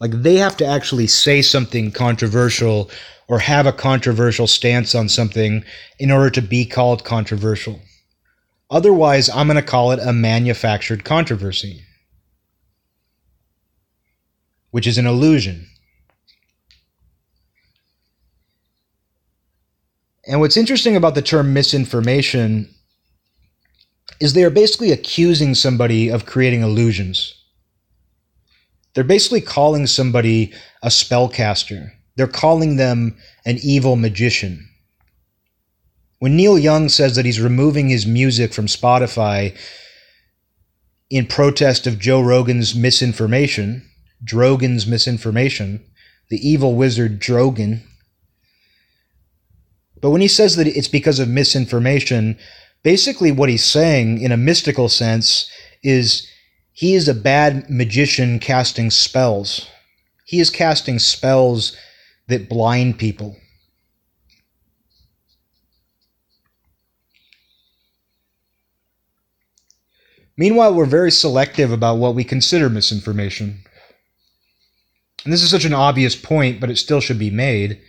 Like they have to actually say something controversial or have a controversial stance on something in order to be called controversial. Otherwise, I'm going to call it a manufactured controversy, which is an illusion. And what's interesting about the term misinformation is they are basically accusing somebody of creating illusions. They're basically calling somebody a spellcaster. They're calling them an evil magician. When Neil Young says that he's removing his music from Spotify in protest of Joe Rogan's misinformation, Drogan's misinformation, the evil wizard Drogan. But when he says that it's because of misinformation, basically what he's saying in a mystical sense is he is a bad magician casting spells. He is casting spells that blind people. Meanwhile, we're very selective about what we consider misinformation. And this is such an obvious point, but it still should be made,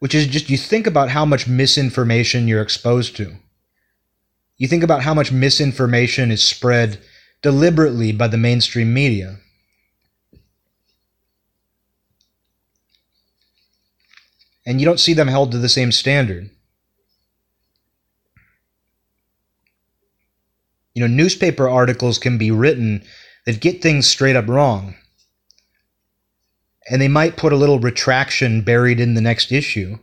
which is just you think about how much misinformation you're exposed to. You think about how much misinformation is spread deliberately by the mainstream media. And you don't see them held to the same standard. You know, newspaper articles can be written that get things straight up wrong. And they might put a little retraction buried in the next issue.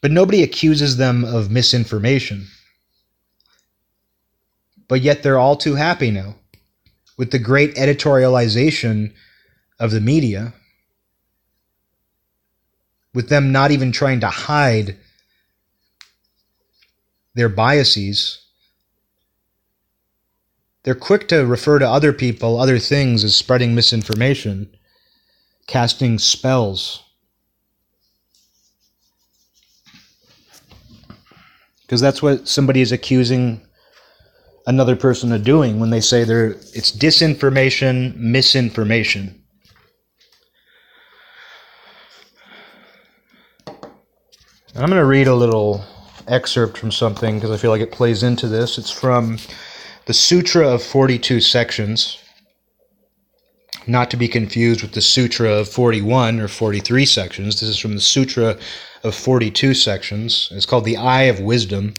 But nobody accuses them of misinformation. But yet they're all too happy now with the great editorialization of the media, with them not even trying to hide their biases. They're quick to refer to other people, other things, as spreading misinformation, casting spells. Because that's what somebody is accusing another person of doing when they say they're it's disinformation, misinformation. I'm going to read a little excerpt from something because I feel like it plays into this. It's from the Sutra of 42 sections, not to be confused with the Sutra of 41 or 43 sections. This is from the Sutra of 42 sections. It's called the Eye of Wisdom.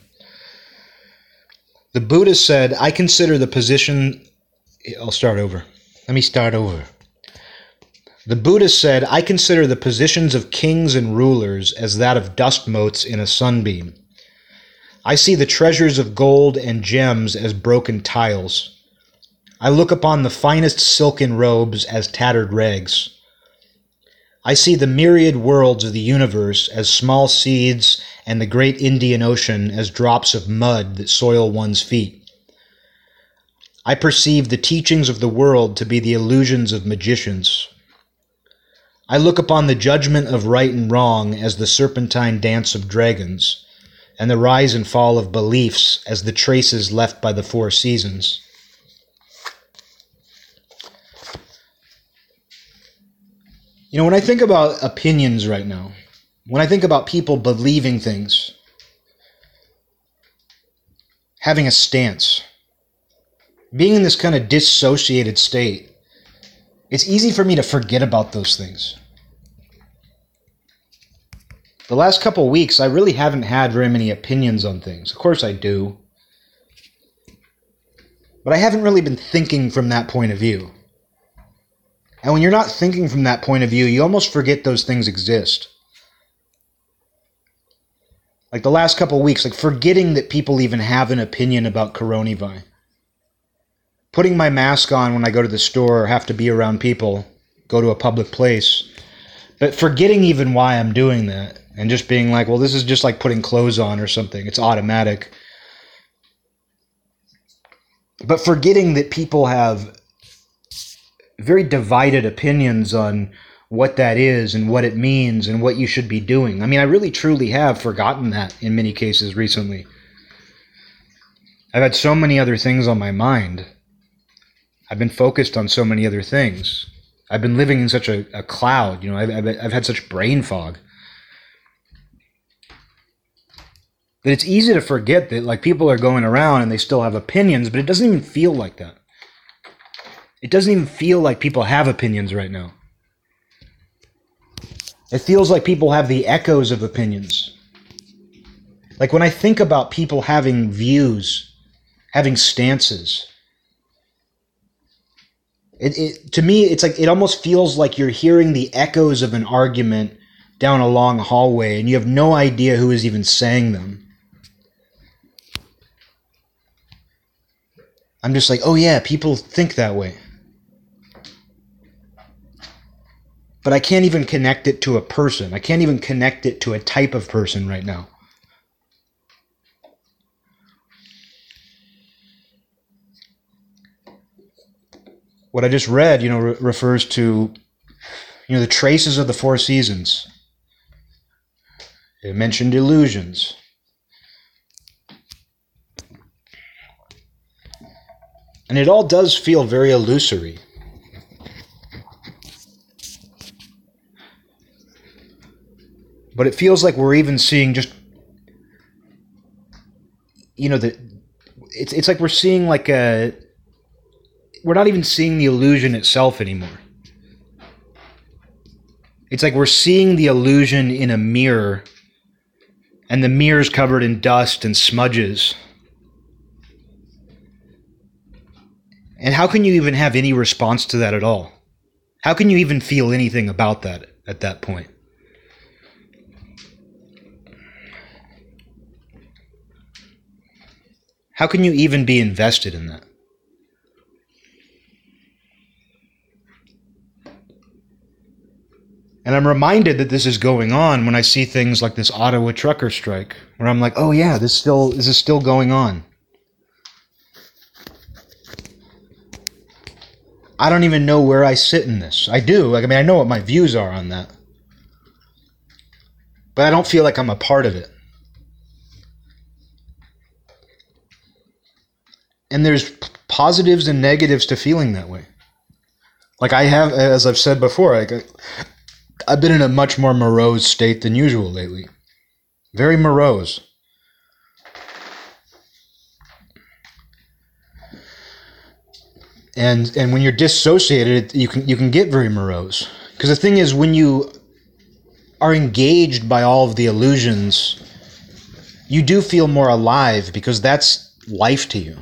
The Buddha said, I consider the position. I'll start over. Let me start over. The Buddha said, I consider the positions of kings and rulers as that of dust motes in a sunbeam. I see the treasures of gold and gems as broken tiles. I look upon the finest silken robes as tattered rags. I see the myriad worlds of the universe as small seeds and the great Indian Ocean as drops of mud that soil one's feet. I perceive the teachings of the world to be the illusions of magicians. I look upon the judgment of right and wrong as the serpentine dance of dragons, and the rise and fall of beliefs as the traces left by the four seasons. You know, when I think about opinions right now, when I think about people believing things, having a stance, being in this kind of dissociated state, it's easy for me to forget about those things. the last couple weeks, I really haven't had very many opinions on things. Of course, I do. But I haven't really been thinking from that point of view. And when you're not thinking from that point of view, you almost forget those things exist. Like the last couple weeks, like forgetting that people even have an opinion about coronavirus. Putting my mask on when I go to the store, or have to be around people, go to a public place. But forgetting even why I'm doing that and just being like, well, this is just like putting clothes on or something. It's automatic. But forgetting that people have very divided opinions on what that is and what it means and what you should be doing. I mean, I really truly have forgotten that in many cases recently. I've had so many other things on my mind. I've been focused on so many other things. I've been living in such a, a cloud, you know, I've, I've, I've had such brain fog. That it's easy to forget that, like, people are going around and they still have opinions, but it doesn't even feel like that. It doesn't even feel like people have opinions right now. It feels like people have the echoes of opinions. Like when I think about people having views, having stances, it, it, to me, it's like it almost feels like you're hearing the echoes of an argument down a long hallway and you have no idea who is even saying them. I'm just like, oh yeah, people think that way. But I can't even connect it to a person. I can't even connect it to a type of person right now. What I just read, you know, re- refers to, you know, the traces of the four seasons. It mentioned illusions. And it all does feel very illusory. But it feels like we're even seeing just you know the it's it's like we're seeing like a we're not even seeing the illusion itself anymore. It's like we're seeing the illusion in a mirror and the mirror's covered in dust and smudges. And how can you even have any response to that at all? How can you even feel anything about that at that point? How can you even be invested in that? And I'm reminded that this is going on when I see things like this Ottawa trucker strike, where I'm like, oh yeah, this still this is still going on. I don't even know where I sit in this. I do. Like I mean I know what my views are on that. But I don't feel like I'm a part of it. And there's positives and negatives to feeling that way. Like I have, as I've said before, I've been in a much more morose state than usual lately. Very morose. And and when you're dissociated, you can you can get very morose. Because the thing is, when you are engaged by all of the illusions, you do feel more alive because that's life to you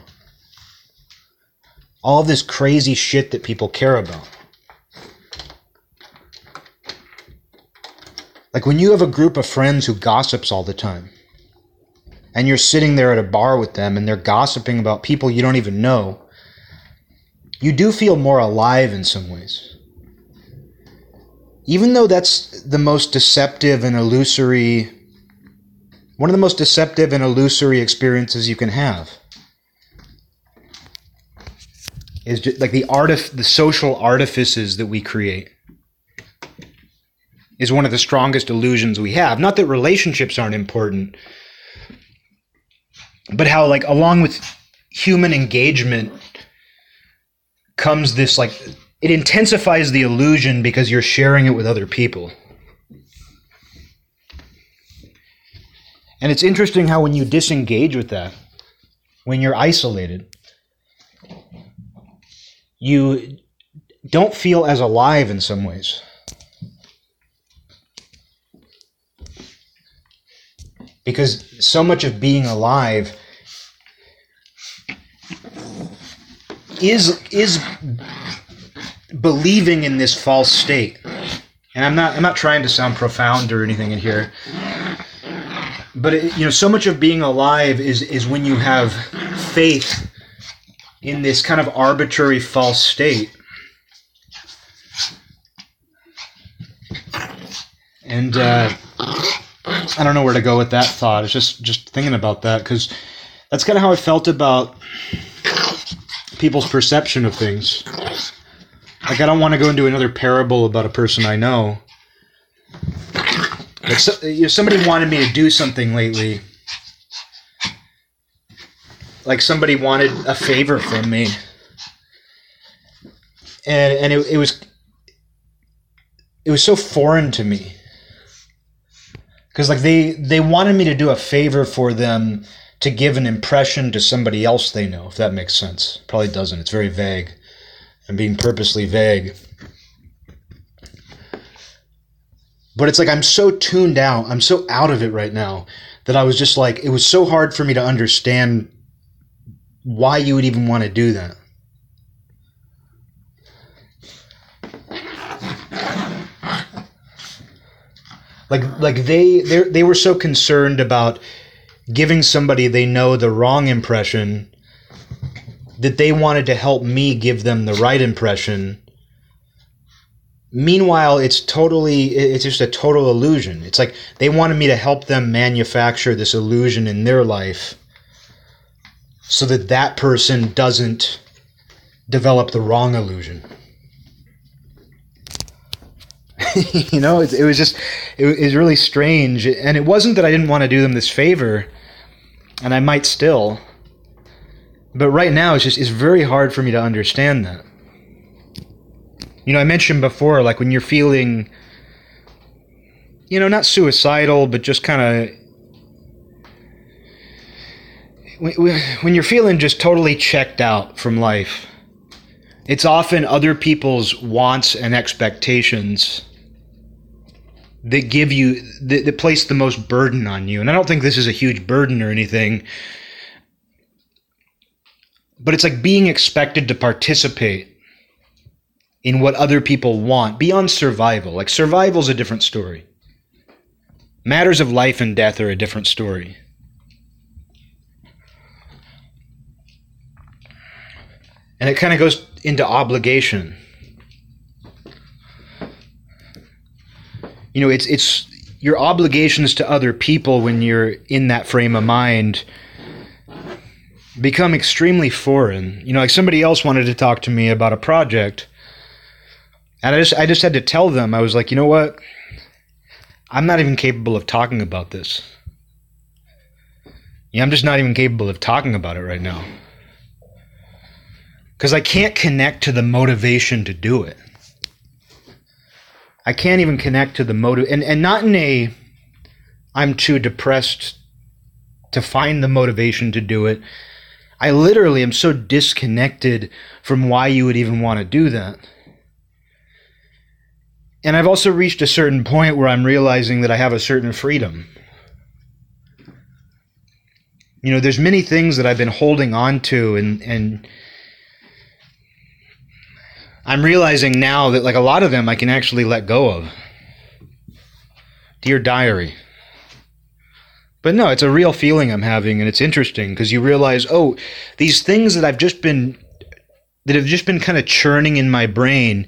all this crazy shit that people care about. Like when you have a group of friends who gossips all the time, and you're sitting there at a bar with them and they're gossiping about people you don't even know, you do feel more alive in some ways. Even though that's the most deceptive and illusory, one of the most deceptive and illusory experiences you can have is just like the artif- the social artifices that we create is one of the strongest illusions we have. Not that relationships aren't important, but how like along with human engagement comes this like it intensifies the illusion because you're sharing it with other people. And it's interesting how when you disengage with that, when you're isolated, you don't feel as alive in some ways. because so much of being alive is is believing in this false state. And I'm not I'm not trying to sound profound or anything in here. But it, you know, so much of being alive is is when you have faith in this kind of arbitrary false state. And uh, I don't know where to go with that thought. It's just just thinking about that because that's kind of how I felt about people's perception of things. Like I don't want to go into another parable about a person I know. Like so, you know, somebody wanted me to do something lately. Like somebody wanted a favor from me, and and it, it was it was so foreign to me. Because like they they wanted me to do a favor for them to give an impression to somebody else they know if that makes sense. Probably doesn't. It's very vague. I'm being purposely vague. But it's like i'm so tuned out i'm so out of it right now that i was just like it was so hard for me to understand why you would even want to do that. Like like they they were so concerned about giving somebody they know the wrong impression that they wanted to help me give them the right impression. Meanwhile it's totally it's just a total illusion. It's like they wanted me to help them manufacture this illusion in their life so that that person doesn't develop the wrong illusion you know, it, it, was just, it, it was really strange. And it wasn't that I didn't want to do them this favor, and I might still. But right now, it's just, it's very hard for me to understand that. You know, I mentioned before, like when you're feeling, you know, not suicidal, but just kind of when you're feeling just totally checked out from life, it's often other people's wants and expectations that give you that, that place the most burden on you. And I don't think this is a huge burden or anything. But it's like being expected to participate in what other people want beyond survival. Like survival's a different story. Matters of life and death are a different story. And it kind of goes into obligation. you know, it's it's your obligations to other people when you're in that frame of mind become extremely foreign. You know, like somebody else wanted to talk to me about a project, and I just I just had to tell them I was like, you know what, I'm not even capable of talking about this. Yeah, I'm just not even capable of talking about it right now. Because I can't connect to the motivation to do it. I can't even connect to the motive, and and not in a I'm too depressed to find the motivation to do it. I literally am so disconnected from why you would even want to do that. And I've also reached a certain point where I'm realizing that I have a certain freedom. You know, there's many things that I've been holding on to and and I'm realizing now that like a lot of them I can actually let go of. Dear diary. But no, it's a real feeling I'm having and it's interesting because you realize, oh, these things that I've just been that have just been kind of churning in my brain,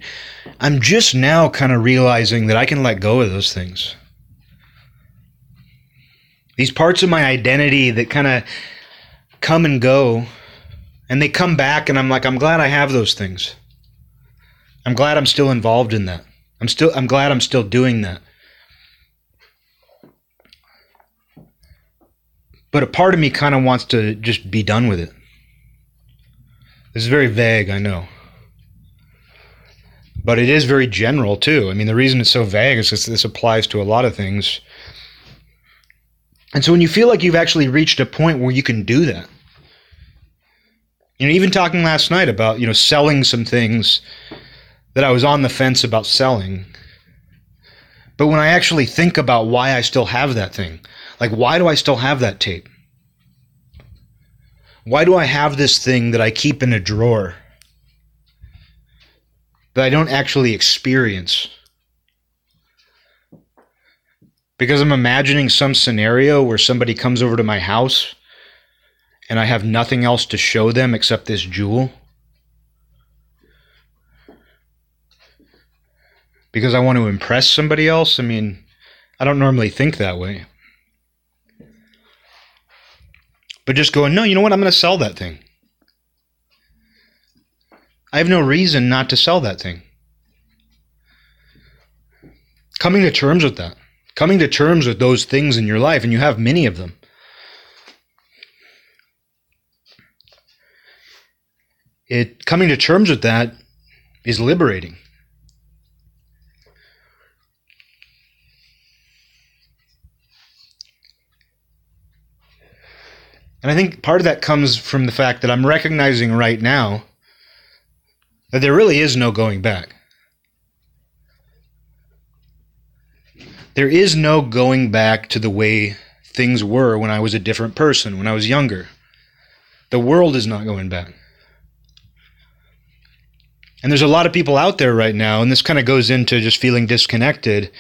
I'm just now kind of realizing that I can let go of those things. These parts of my identity that kind of come and go and they come back and I'm like I'm glad I have those things. I'm glad I'm still involved in that. I'm still I'm glad I'm still doing that. But a part of me kind of wants to just be done with it. This is very vague, I know. But it is very general too. I mean, the reason it's so vague is because this applies to a lot of things. And so when you feel like you've actually reached a point where you can do that, you know, even talking last night about, you know, selling some things that I was on the fence about selling. But when I actually think about why I still have that thing, Like, why do I still have that tape? Why do I have this thing that I keep in a drawer that I don't actually experience? Because I'm imagining some scenario where somebody comes over to my house and I have nothing else to show them except this jewel. Because I want to impress somebody else? I mean, I don't normally think that way. But just going, no, you know what? I'm going to sell that thing. I have no reason not to sell that thing. Coming to terms with that. Coming to terms with those things in your life, and you have many of them. It coming to terms with that is liberating. And I think part of that comes from the fact that I'm recognizing right now that there really is no going back. There is no going back to the way things were when I was a different person, when I was younger. The world is not going back. And there's a lot of people out there right now, and this kind of goes into just feeling disconnected,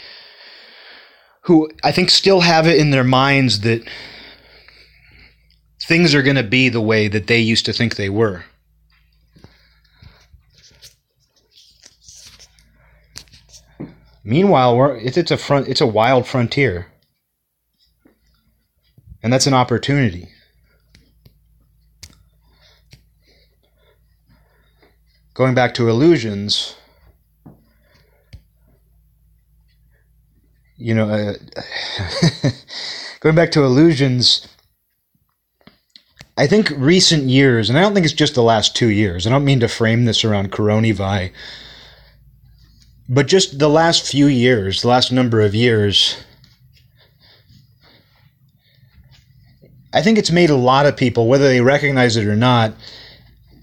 who I think still have it in their minds that things are going to be the way that they used to think they were. Meanwhile, it's, it's a front, it's a wild frontier, and that's an opportunity. Going back to illusions, you know, uh, going back to illusions I think recent years, and I don't think it's just the last two years, I don't mean to frame this around coronavirus, but just the last few years, the last number of years, I think it's made a lot of people, whether they recognize it or not,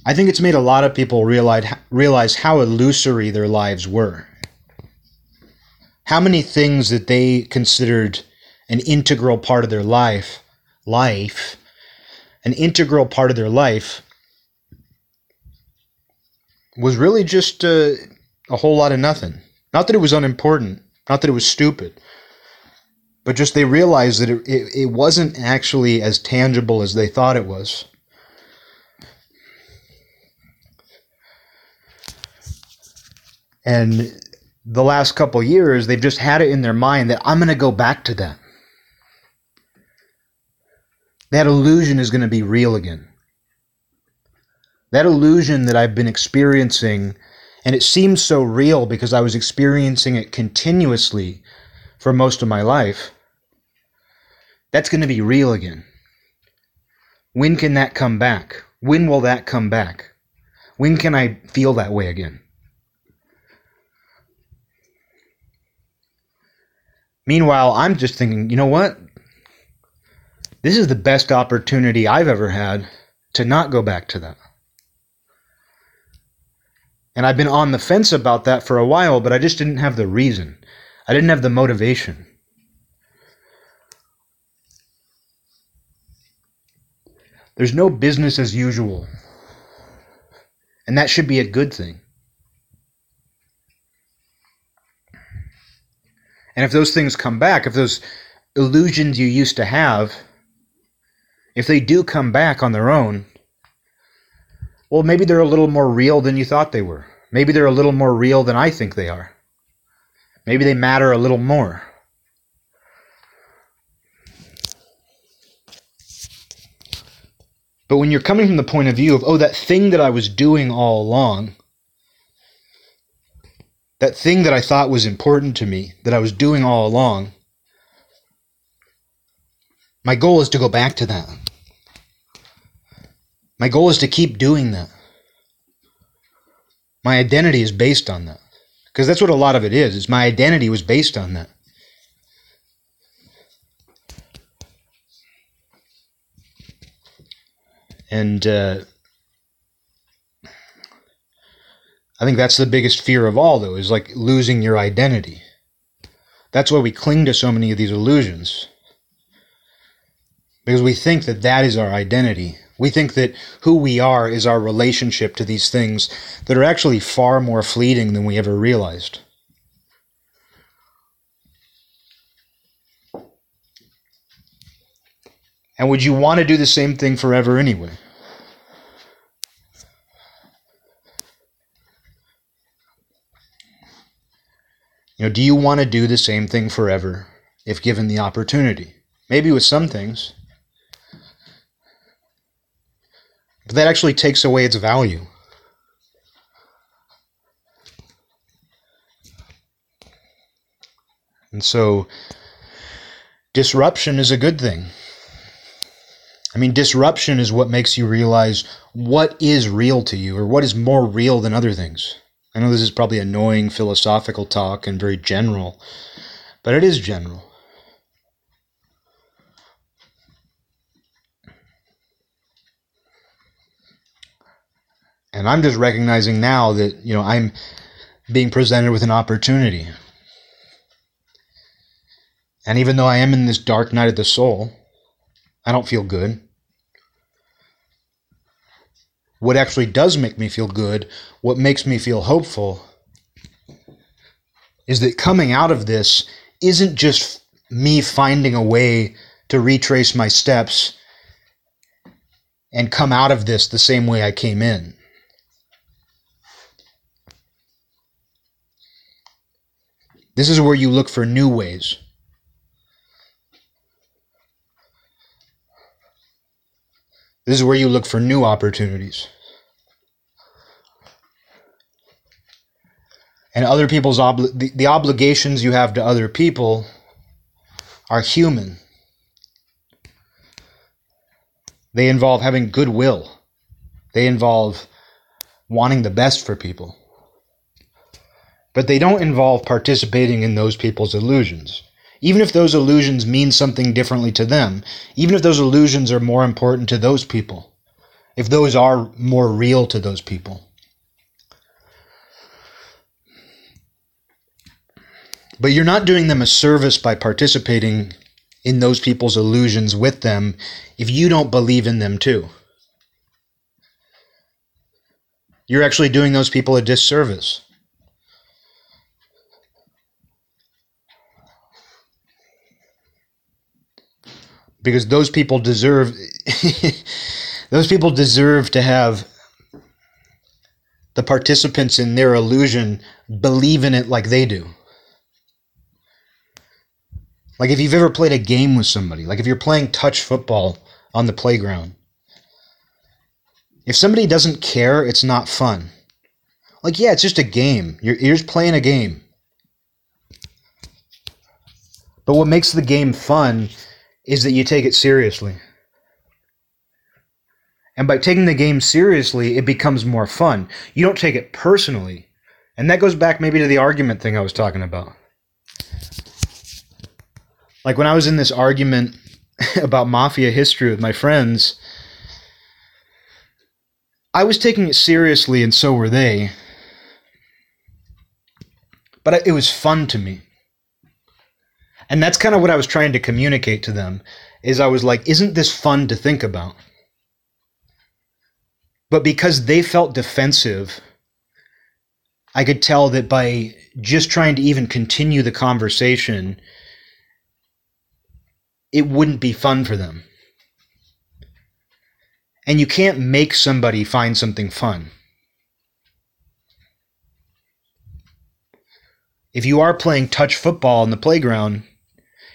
I think it's made a lot of people realize, realize how illusory their lives were. How many things that they considered an integral part of their life, life, an integral part of their life was really just uh, a whole lot of nothing. Not that it was unimportant, not that it was stupid, but just they realized that it, it, it wasn't actually as tangible as they thought it was. And the last couple years, they've just had it in their mind that I'm going to go back to that that illusion is going to be real again. That illusion that I've been experiencing, and it seems so real because I was experiencing it continuously for most of my life, that's going to be real again. When can that come back? When will that come back? When can I feel that way again? Meanwhile, I'm just thinking, you know what? This is the best opportunity I've ever had to not go back to that. And I've been on the fence about that for a while, but I just didn't have the reason. I didn't have the motivation. There's no business as usual. And that should be a good thing. And if those things come back, if those illusions you used to have if they do come back on their own, well, maybe they're a little more real than you thought they were. Maybe they're a little more real than I think they are. Maybe they matter a little more. But when you're coming from the point of view of, oh, that thing that I was doing all along, that thing that I thought was important to me, that I was doing all along, my goal is to go back to that. My goal is to keep doing that. My identity is based on that. Because that's what a lot of it is. Is my identity was based on that. And uh, I think that's the biggest fear of all, though, is like losing your identity. That's why we cling to so many of these illusions. because we think that that is our identity. We think that who we are is our relationship to these things that are actually far more fleeting than we ever realized. And would you want to do the same thing forever anyway? You know, do you want to do the same thing forever if given the opportunity? Maybe with some things. But that actually takes away its value. And so, disruption is a good thing. I mean, disruption is what makes you realize what is real to you or what is more real than other things. I know this is probably annoying philosophical talk and very general, but it is general. And I'm just recognizing now that, you know, I'm being presented with an opportunity. And even though I am in this dark night of the soul, I don't feel good. What actually does make me feel good, what makes me feel hopeful, is that coming out of this isn't just me finding a way to retrace my steps and come out of this the same way I came in. This is where you look for new ways. This is where you look for new opportunities. And other people's obli- the, the obligations you have to other people are human. They involve having goodwill. They involve wanting the best for people but they don't involve participating in those people's illusions. Even if those illusions mean something differently to them, even if those illusions are more important to those people, if those are more real to those people. But you're not doing them a service by participating in those people's illusions with them if you don't believe in them too. You're actually doing those people a disservice. Because those people deserve those people deserve to have the participants in their illusion believe in it like they do. Like if you've ever played a game with somebody, like if you're playing touch football on the playground, if somebody doesn't care, it's not fun. Like, yeah, it's just a game. You're, you're just playing a game. But what makes the game fun is that you take it seriously. And by taking the game seriously, it becomes more fun. You don't take it personally. And that goes back maybe to the argument thing I was talking about. Like when I was in this argument about mafia history with my friends, I was taking it seriously and so were they. But it was fun to me and that's kind of what I was trying to communicate to them is I was like, isn't this fun to think about? But because they felt defensive, I could tell that by just trying to even continue the conversation, it wouldn't be fun for them. And you can't make somebody find something fun. If you are playing touch football in the playground,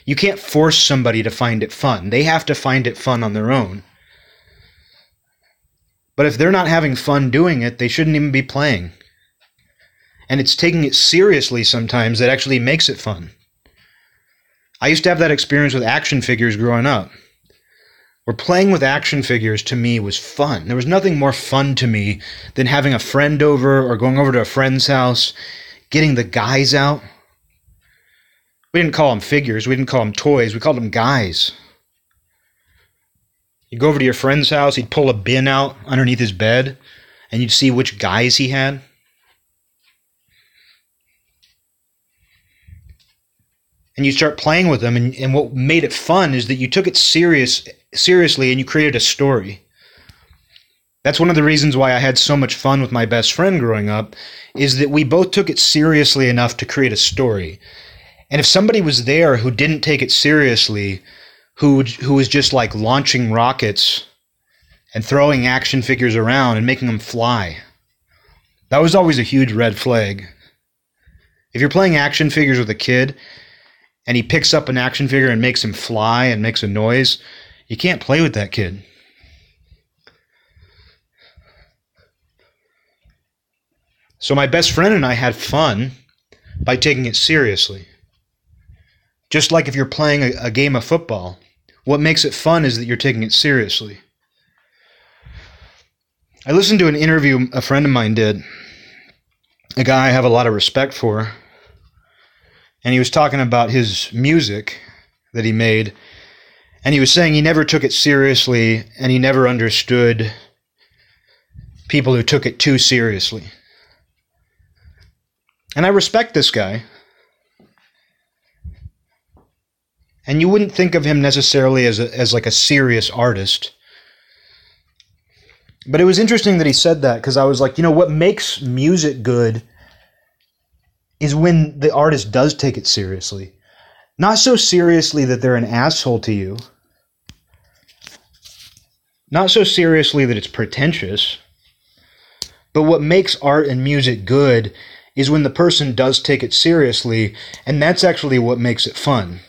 you can't force somebody to find it fun. They have to find it fun on their own. But if they're not having fun doing it, they shouldn't even be playing. And it's taking it seriously sometimes that actually makes it fun. I used to have that experience with action figures growing up. Where playing with action figures to me was fun. There was nothing more fun to me than having a friend over or going over to a friend's house, getting the guys out, we didn't call them figures. We didn't call them toys. We called them guys. You'd go over to your friend's house, he'd pull a bin out underneath his bed, and you'd see which guys he had. And you start playing with them, and, and what made it fun is that you took it serious seriously and you created a story. That's one of the reasons why I had so much fun with my best friend growing up is that we both took it seriously enough to create a story. And if somebody was there who didn't take it seriously, who who was just like launching rockets and throwing action figures around and making them fly, that was always a huge red flag. If you're playing action figures with a kid and he picks up an action figure and makes him fly and makes a noise, you can't play with that kid. So my best friend and I had fun by taking it seriously. Just like if you're playing a, a, game of football, what makes it fun is that you're taking it seriously. I listened to an interview a friend of mine did, a guy I have a lot of respect for, and he was talking about his music that he made, and he was saying he never took it seriously and he never understood people who took it too seriously. And I respect this guy. And you wouldn't think of him necessarily as, a, as like a serious artist. But it was interesting that he said that because I was like, you know, what makes music good is when the artist does take it seriously. Not so seriously that they're an asshole to you, not so seriously that it's pretentious, but what makes art and music good is when the person does take it seriously, and that's actually what makes it fun.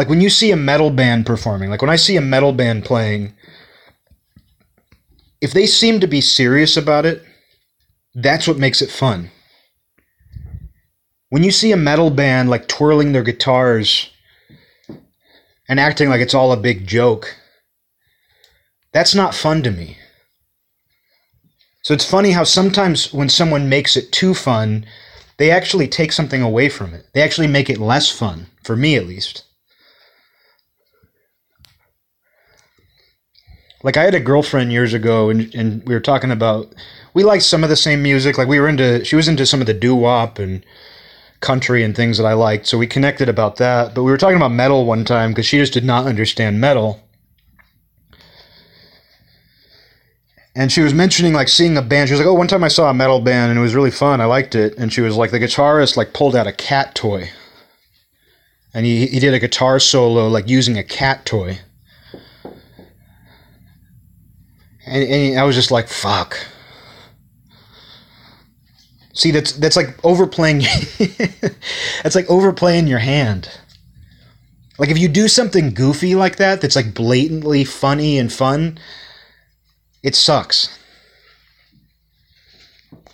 Like when you see a metal band performing, like when I see a metal band playing, if they seem to be serious about it, that's what makes it fun. When you see a metal band like twirling their guitars and acting like it's all a big joke, that's not fun to me. So it's funny how sometimes when someone makes it too fun, they actually take something away from it. They actually make it less fun, for me at least. Like I had a girlfriend years ago and, and we were talking about we liked some of the same music. Like we were into she was into some of the doo wop and country and things that I liked. So we connected about that. But we were talking about metal one time because she just did not understand metal. and she was mentioning like seeing a band. She was like, "Oh, one time I saw a metal band and it was really fun. I liked it." And she was like, "The guitarist like pulled out a cat toy, and he he did a guitar solo like using a cat toy." And, and I was just like, "Fuck." See, that's that's like overplaying. that's like overplaying your hand. Like if you do something goofy like that, that's like blatantly funny and fun it sucks.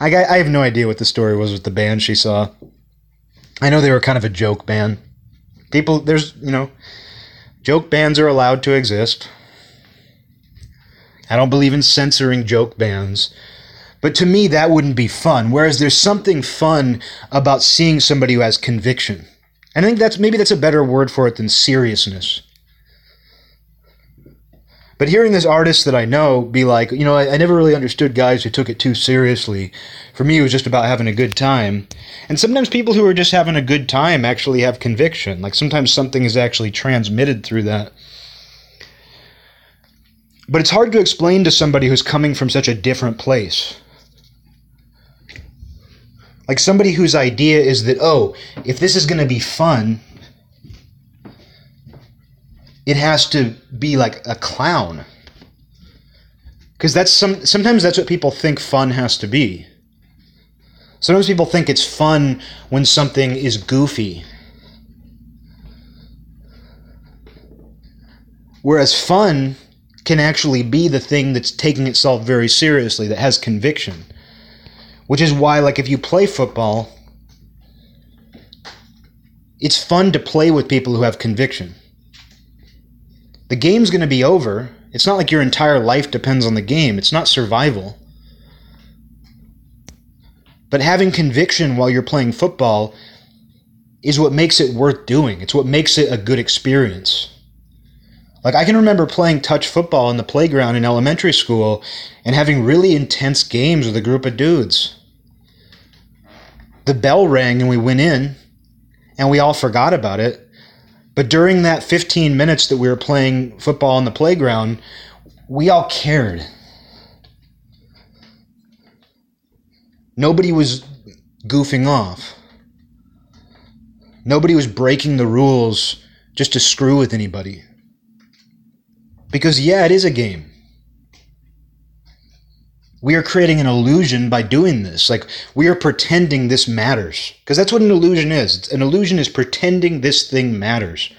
I, I have no idea what the story was with the band she saw. I know they were kind of a joke band. People, there's, you know, joke bands are allowed to exist. I don't believe in censoring joke bands. But to me, that wouldn't be fun. Whereas there's something fun about seeing somebody who has conviction. And I think that's maybe that's a better word for it than seriousness. But hearing this artist that I know be like, you know, I, I, never really understood guys who took it too seriously. For me, it was just about having a good time. And sometimes people who are just having a good time actually have conviction. Like sometimes something is actually transmitted through that. But it's hard to explain to somebody who's coming from such a different place. Like somebody whose idea is that, oh, if this is going to be fun, it has to be like a clown. Because that's some sometimes that's what people think fun has to be. Sometimes people think it's fun when something is goofy. Whereas fun can actually be the thing that's taking itself very seriously that has conviction which is why like if you play football it's fun to play with people who have conviction the game's going to be over. It's not like your entire life depends on the game, it's not survival. But having conviction while you're playing football is what makes it worth doing. It's what makes it a good experience. Like, I can remember playing touch football in the playground in elementary school and having really intense games with a group of dudes. The bell rang and we went in, and we all forgot about it But during that 15 minutes that we were playing football on the playground, we all cared. Nobody was goofing off. Nobody was breaking the rules just to screw with anybody. Because, yeah, it is a game. We are creating an illusion by doing this. Like, we are pretending this matters. Because that's what an illusion is. An illusion is pretending this thing matters.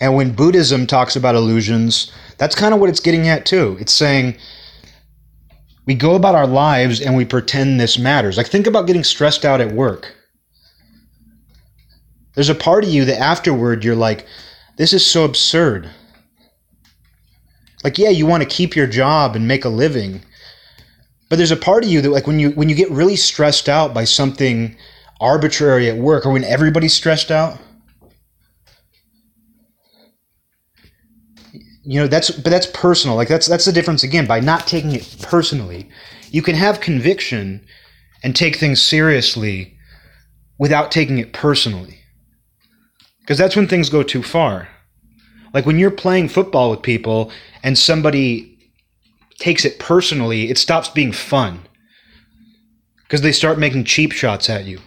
And when Buddhism talks about illusions, that's kind of what it's getting at too. It's saying we go about our lives and we pretend this matters. Like, think about getting stressed out at work. There's a part of you that afterward you're like, this is so absurd. Like, yeah, you want to keep your job and make a living. But there's a part of you that like when you when you get really stressed out by something arbitrary at work or when everybody's stressed out, you know that's but that's personal like that's that's the difference again by not taking it personally you can have conviction and take things seriously without taking it personally because that's when things go too far. Like when you're playing football with people and somebody takes it personally it stops being fun. Because they start making cheap shots at you.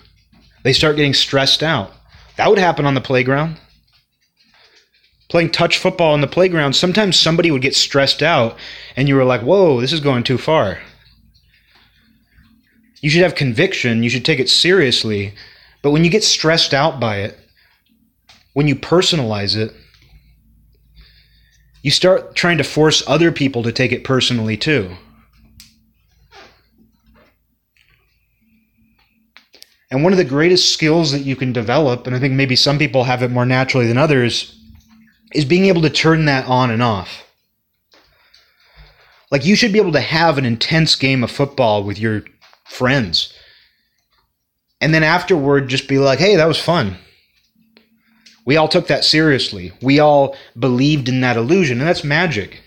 They start getting stressed out. That would happen on the playground. Playing touch football on the playground, sometimes somebody would get stressed out and you were like, whoa, this is going too far. You should have conviction, you should take it seriously. But when you get stressed out by it, when you personalize it, you start trying to force other people to take it personally too. And one of the greatest skills that you can develop, and I think maybe some people have it more naturally than others, is being able to turn that on and off. Like you should be able to have an intense game of football with your friends. And then afterward just be like, "Hey, that was fun." We all took that seriously. We all believed in that illusion, and that's magic.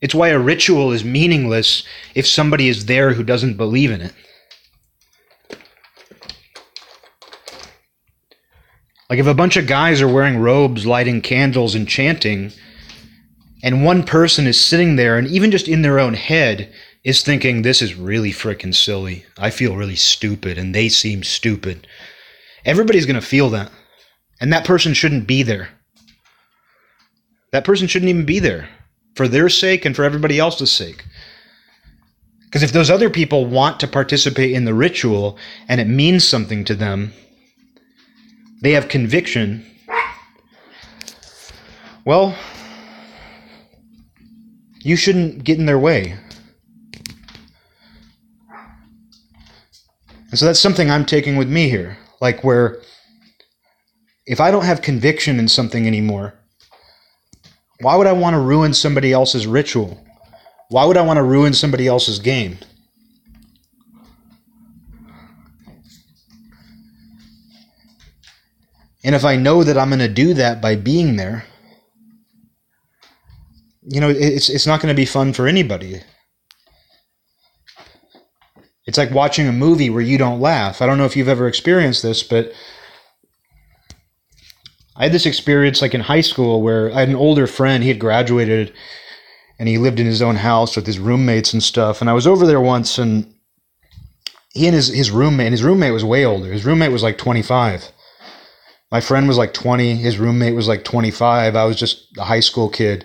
It's why a ritual is meaningless if somebody is there who doesn't believe in it. Like if a bunch of guys are wearing robes, lighting candles, and chanting, and one person is sitting there and even just in their own head is thinking, this is really freaking silly. I feel really stupid, and they seem stupid. Everybody's going to feel that. And that person shouldn't be there. That person shouldn't even be there for their sake and for everybody else's sake. Because if those other people want to participate in the ritual and it means something to them, they have conviction, well, you shouldn't get in their way. And so that's something I'm taking with me here. Like, where if I don't have conviction in something anymore, why would I want to ruin somebody else's ritual? Why would I want to ruin somebody else's game? And if I know that I'm going to do that by being there, you know, it's it's not going to be fun for anybody. It's like watching a movie where you don't laugh. I don't know if you've ever experienced this, but I had this experience like in high school where I had an older friend, he had graduated and he lived in his own house with his roommates and stuff. And I was over there once and he and his, his roommate, and his roommate was way older. His roommate was like 25 my friend was like 20, his roommate was like 25. I was just a high school kid.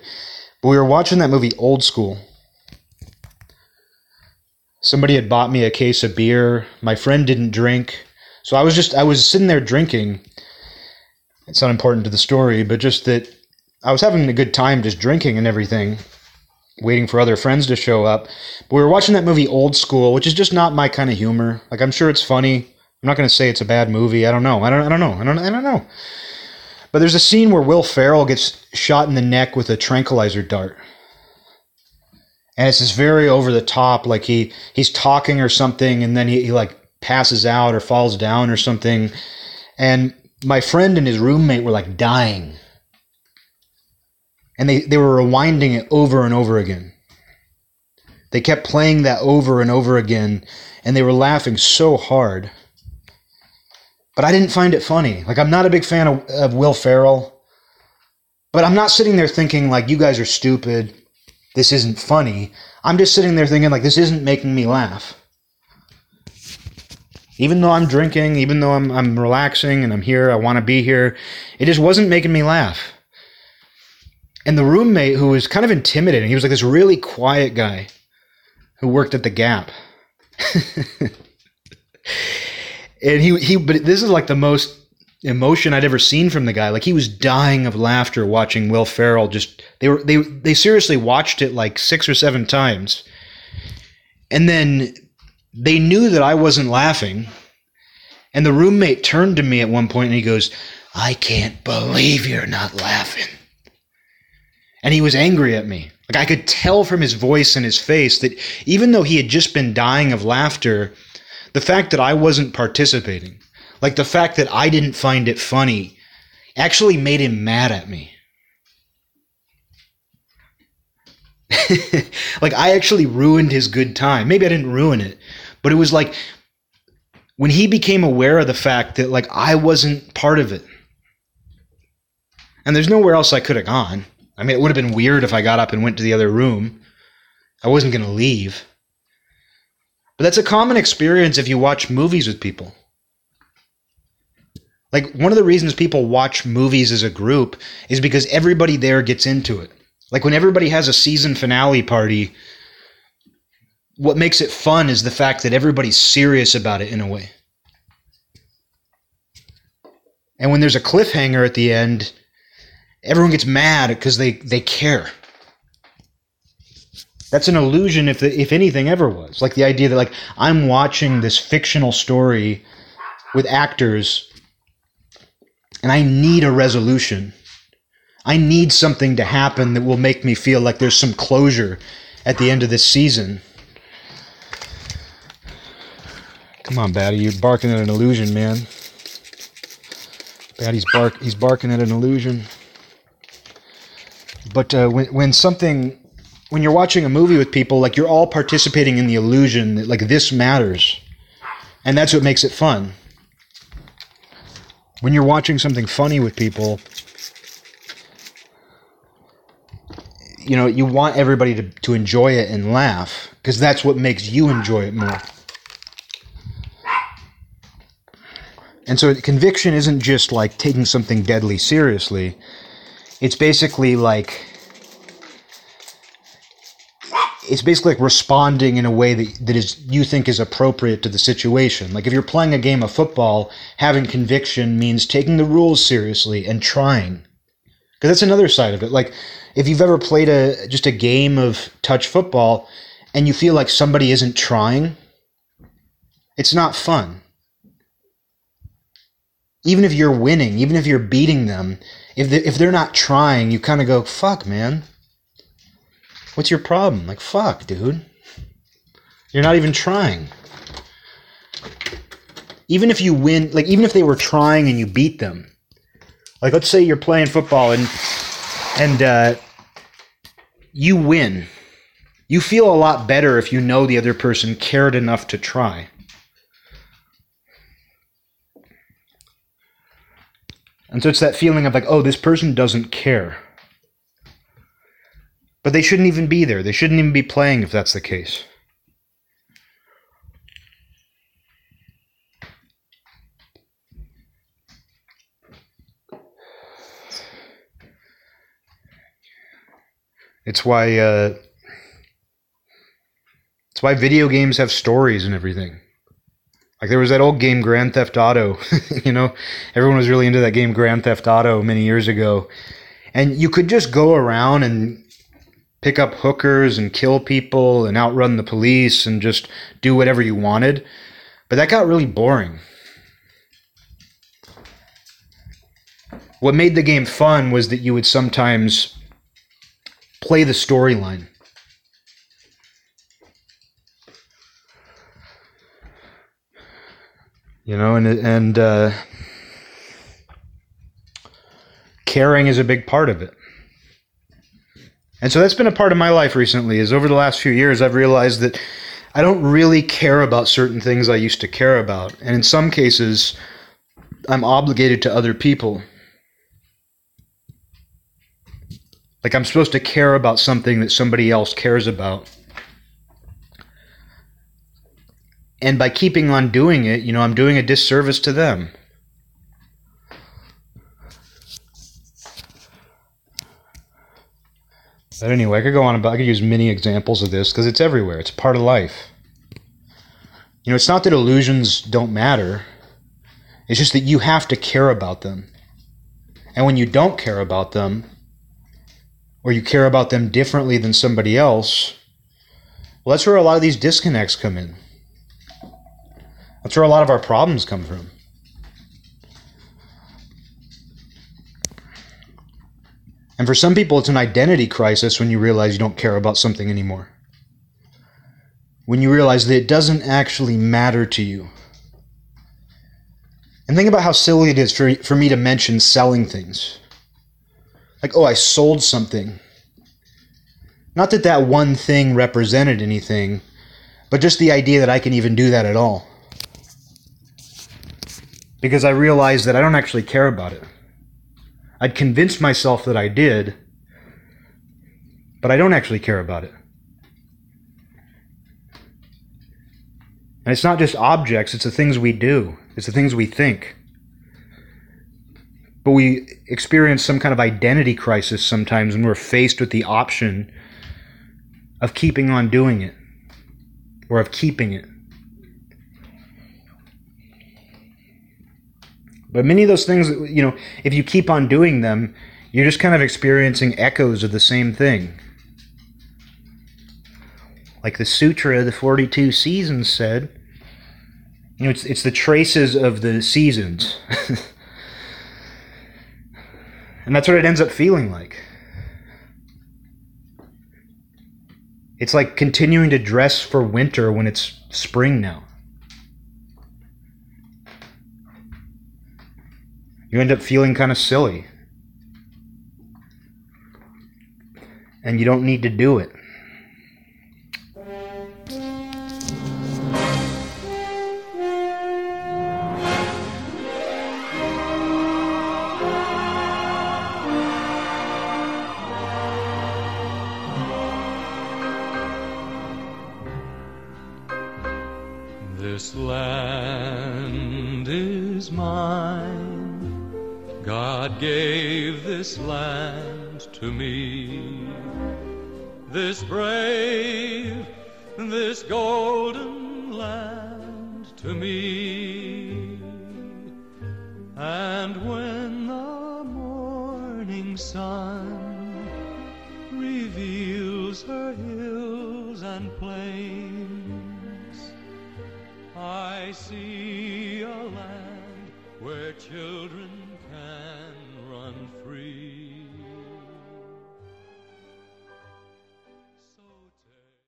But we were watching that movie Old School. Somebody had bought me a case of beer. My friend didn't drink. So I was just I was sitting there drinking. It's not important to the story, but just that I was having a good time just drinking and everything, waiting for other friends to show up. But we were watching that movie Old School, which is just not my kind of humor. Like I'm sure it's funny. I'm not going to say it's a bad movie. I don't know. I don't. I don't know. I don't. I don't know. But there's a scene where Will Ferrell gets shot in the neck with a tranquilizer dart, and it's just very over the top. Like he he's talking or something, and then he, he like passes out or falls down or something, and my friend and his roommate were like dying, and they they were rewinding it over and over again. They kept playing that over and over again, and they were laughing so hard. But I didn't find it funny. Like, I'm not a big fan of, of Will Ferrell, but I'm not sitting there thinking, like, you guys are stupid. This isn't funny. I'm just sitting there thinking, like, this isn't making me laugh. Even though I'm drinking, even though I'm, I'm relaxing and I'm here, I want to be here, it just wasn't making me laugh. And the roommate, who was kind of intimidating, he was like this really quiet guy who worked at the Gap. and he he but this is like the most emotion I'd ever seen from the guy. Like he was dying of laughter watching Will Ferrell just they were they they seriously watched it like 6 or 7 times. And then they knew that I wasn't laughing. And the roommate turned to me at one point and he goes, "I can't believe you're not laughing." And he was angry at me. Like I could tell from his voice and his face that even though he had just been dying of laughter, the fact that I wasn't participating, like the fact that I didn't find it funny, actually made him mad at me. like I actually ruined his good time. Maybe I didn't ruin it, but it was like when he became aware of the fact that like I wasn't part of it. And there's nowhere else I could have gone. I mean, it would have been weird if I got up and went to the other room. I wasn't going to leave. But that's a common experience if you watch movies with people. Like, one of the reasons people watch movies as a group is because everybody there gets into it. Like, when everybody has a season finale party, what makes it fun is the fact that everybody's serious about it in a way. And when there's a cliffhanger at the end, everyone gets mad because they, they care. That's an illusion if the, if anything ever was. Like the idea that like I'm watching this fictional story with actors and I need a resolution. I need something to happen that will make me feel like there's some closure at the end of this season. Come on, Batty, you're barking at an illusion, man. Batty's bark he's barking at an illusion. But uh, when when something when you're watching a movie with people, like you're all participating in the illusion that like this matters, and that's what makes it fun. When you're watching something funny with people, you know you want everybody to, to enjoy it and laugh because that's what makes you enjoy it more. And so conviction isn't just like taking something deadly seriously. It's basically like it's basically like responding in a way that, that is you think is appropriate to the situation. Like if you're playing a game of football, having conviction means taking the rules seriously and trying. Because that's another side of it. Like if you've ever played a just a game of touch football and you feel like somebody isn't trying, it's not fun even if you're winning, even if you're beating them, if if they're not trying, you kind of go, "Fuck, man. What's your problem?" Like, "Fuck, dude. You're not even trying." Even if you win, like even if they were trying and you beat them. Like let's say you're playing football and and uh, you win. You feel a lot better if you know the other person cared enough to try. And so it's that feeling of like, oh, this person doesn't care. But they shouldn't even be there. They shouldn't even be playing if that's the case. It's why uh, it's why video games have stories and everything. Like there was that old game Grand Theft Auto, you know, everyone was really into that game Grand Theft Auto many years ago. And you could just go around and pick up hookers and kill people and outrun the police and just do whatever you wanted. But that got really boring. What made the game fun was that you would sometimes play the storyline. you know and and uh, caring is a big part of it And so that's been a part of my life recently is over the last few years I've realized that I don't really care about certain things I used to care about. And in some cases I'm obligated to other people. Like I'm supposed to care about something that somebody else cares about. And by keeping on doing it, you know, I'm doing a disservice to them. But anyway, I could go on about, I could use many examples of this because it's everywhere. It's part of life. You know, it's not that illusions don't matter, it's just that you have to care about them. And when you don't care about them, or you care about them differently than somebody else, well, that's where a lot of these disconnects come in. That's where a lot of our problems come from. And for some people, it's an identity crisis when you realize you don't care about something anymore. When you realize that it doesn't actually matter to you. And think about how silly it is for, for me to mention selling things. Like, oh, I sold something. Not that that one thing represented anything, but just the idea that I can even do that at all. Because I realize that I don't actually care about it. I'd convinced myself that I did, but I don't actually care about it. And it's not just objects, it's the things we do, it's the things we think. But we experience some kind of identity crisis sometimes when we're faced with the option of keeping on doing it or of keeping it. But many of those things, you know, if you keep on doing them, you're just kind of experiencing echoes of the same thing. Like the Sutra the 42 Seasons said, you know, it's, it's the traces of the seasons. and that's what it ends up feeling like. It's like continuing to dress for winter when it's spring now. You end up feeling kind of silly. And you don't need to do it.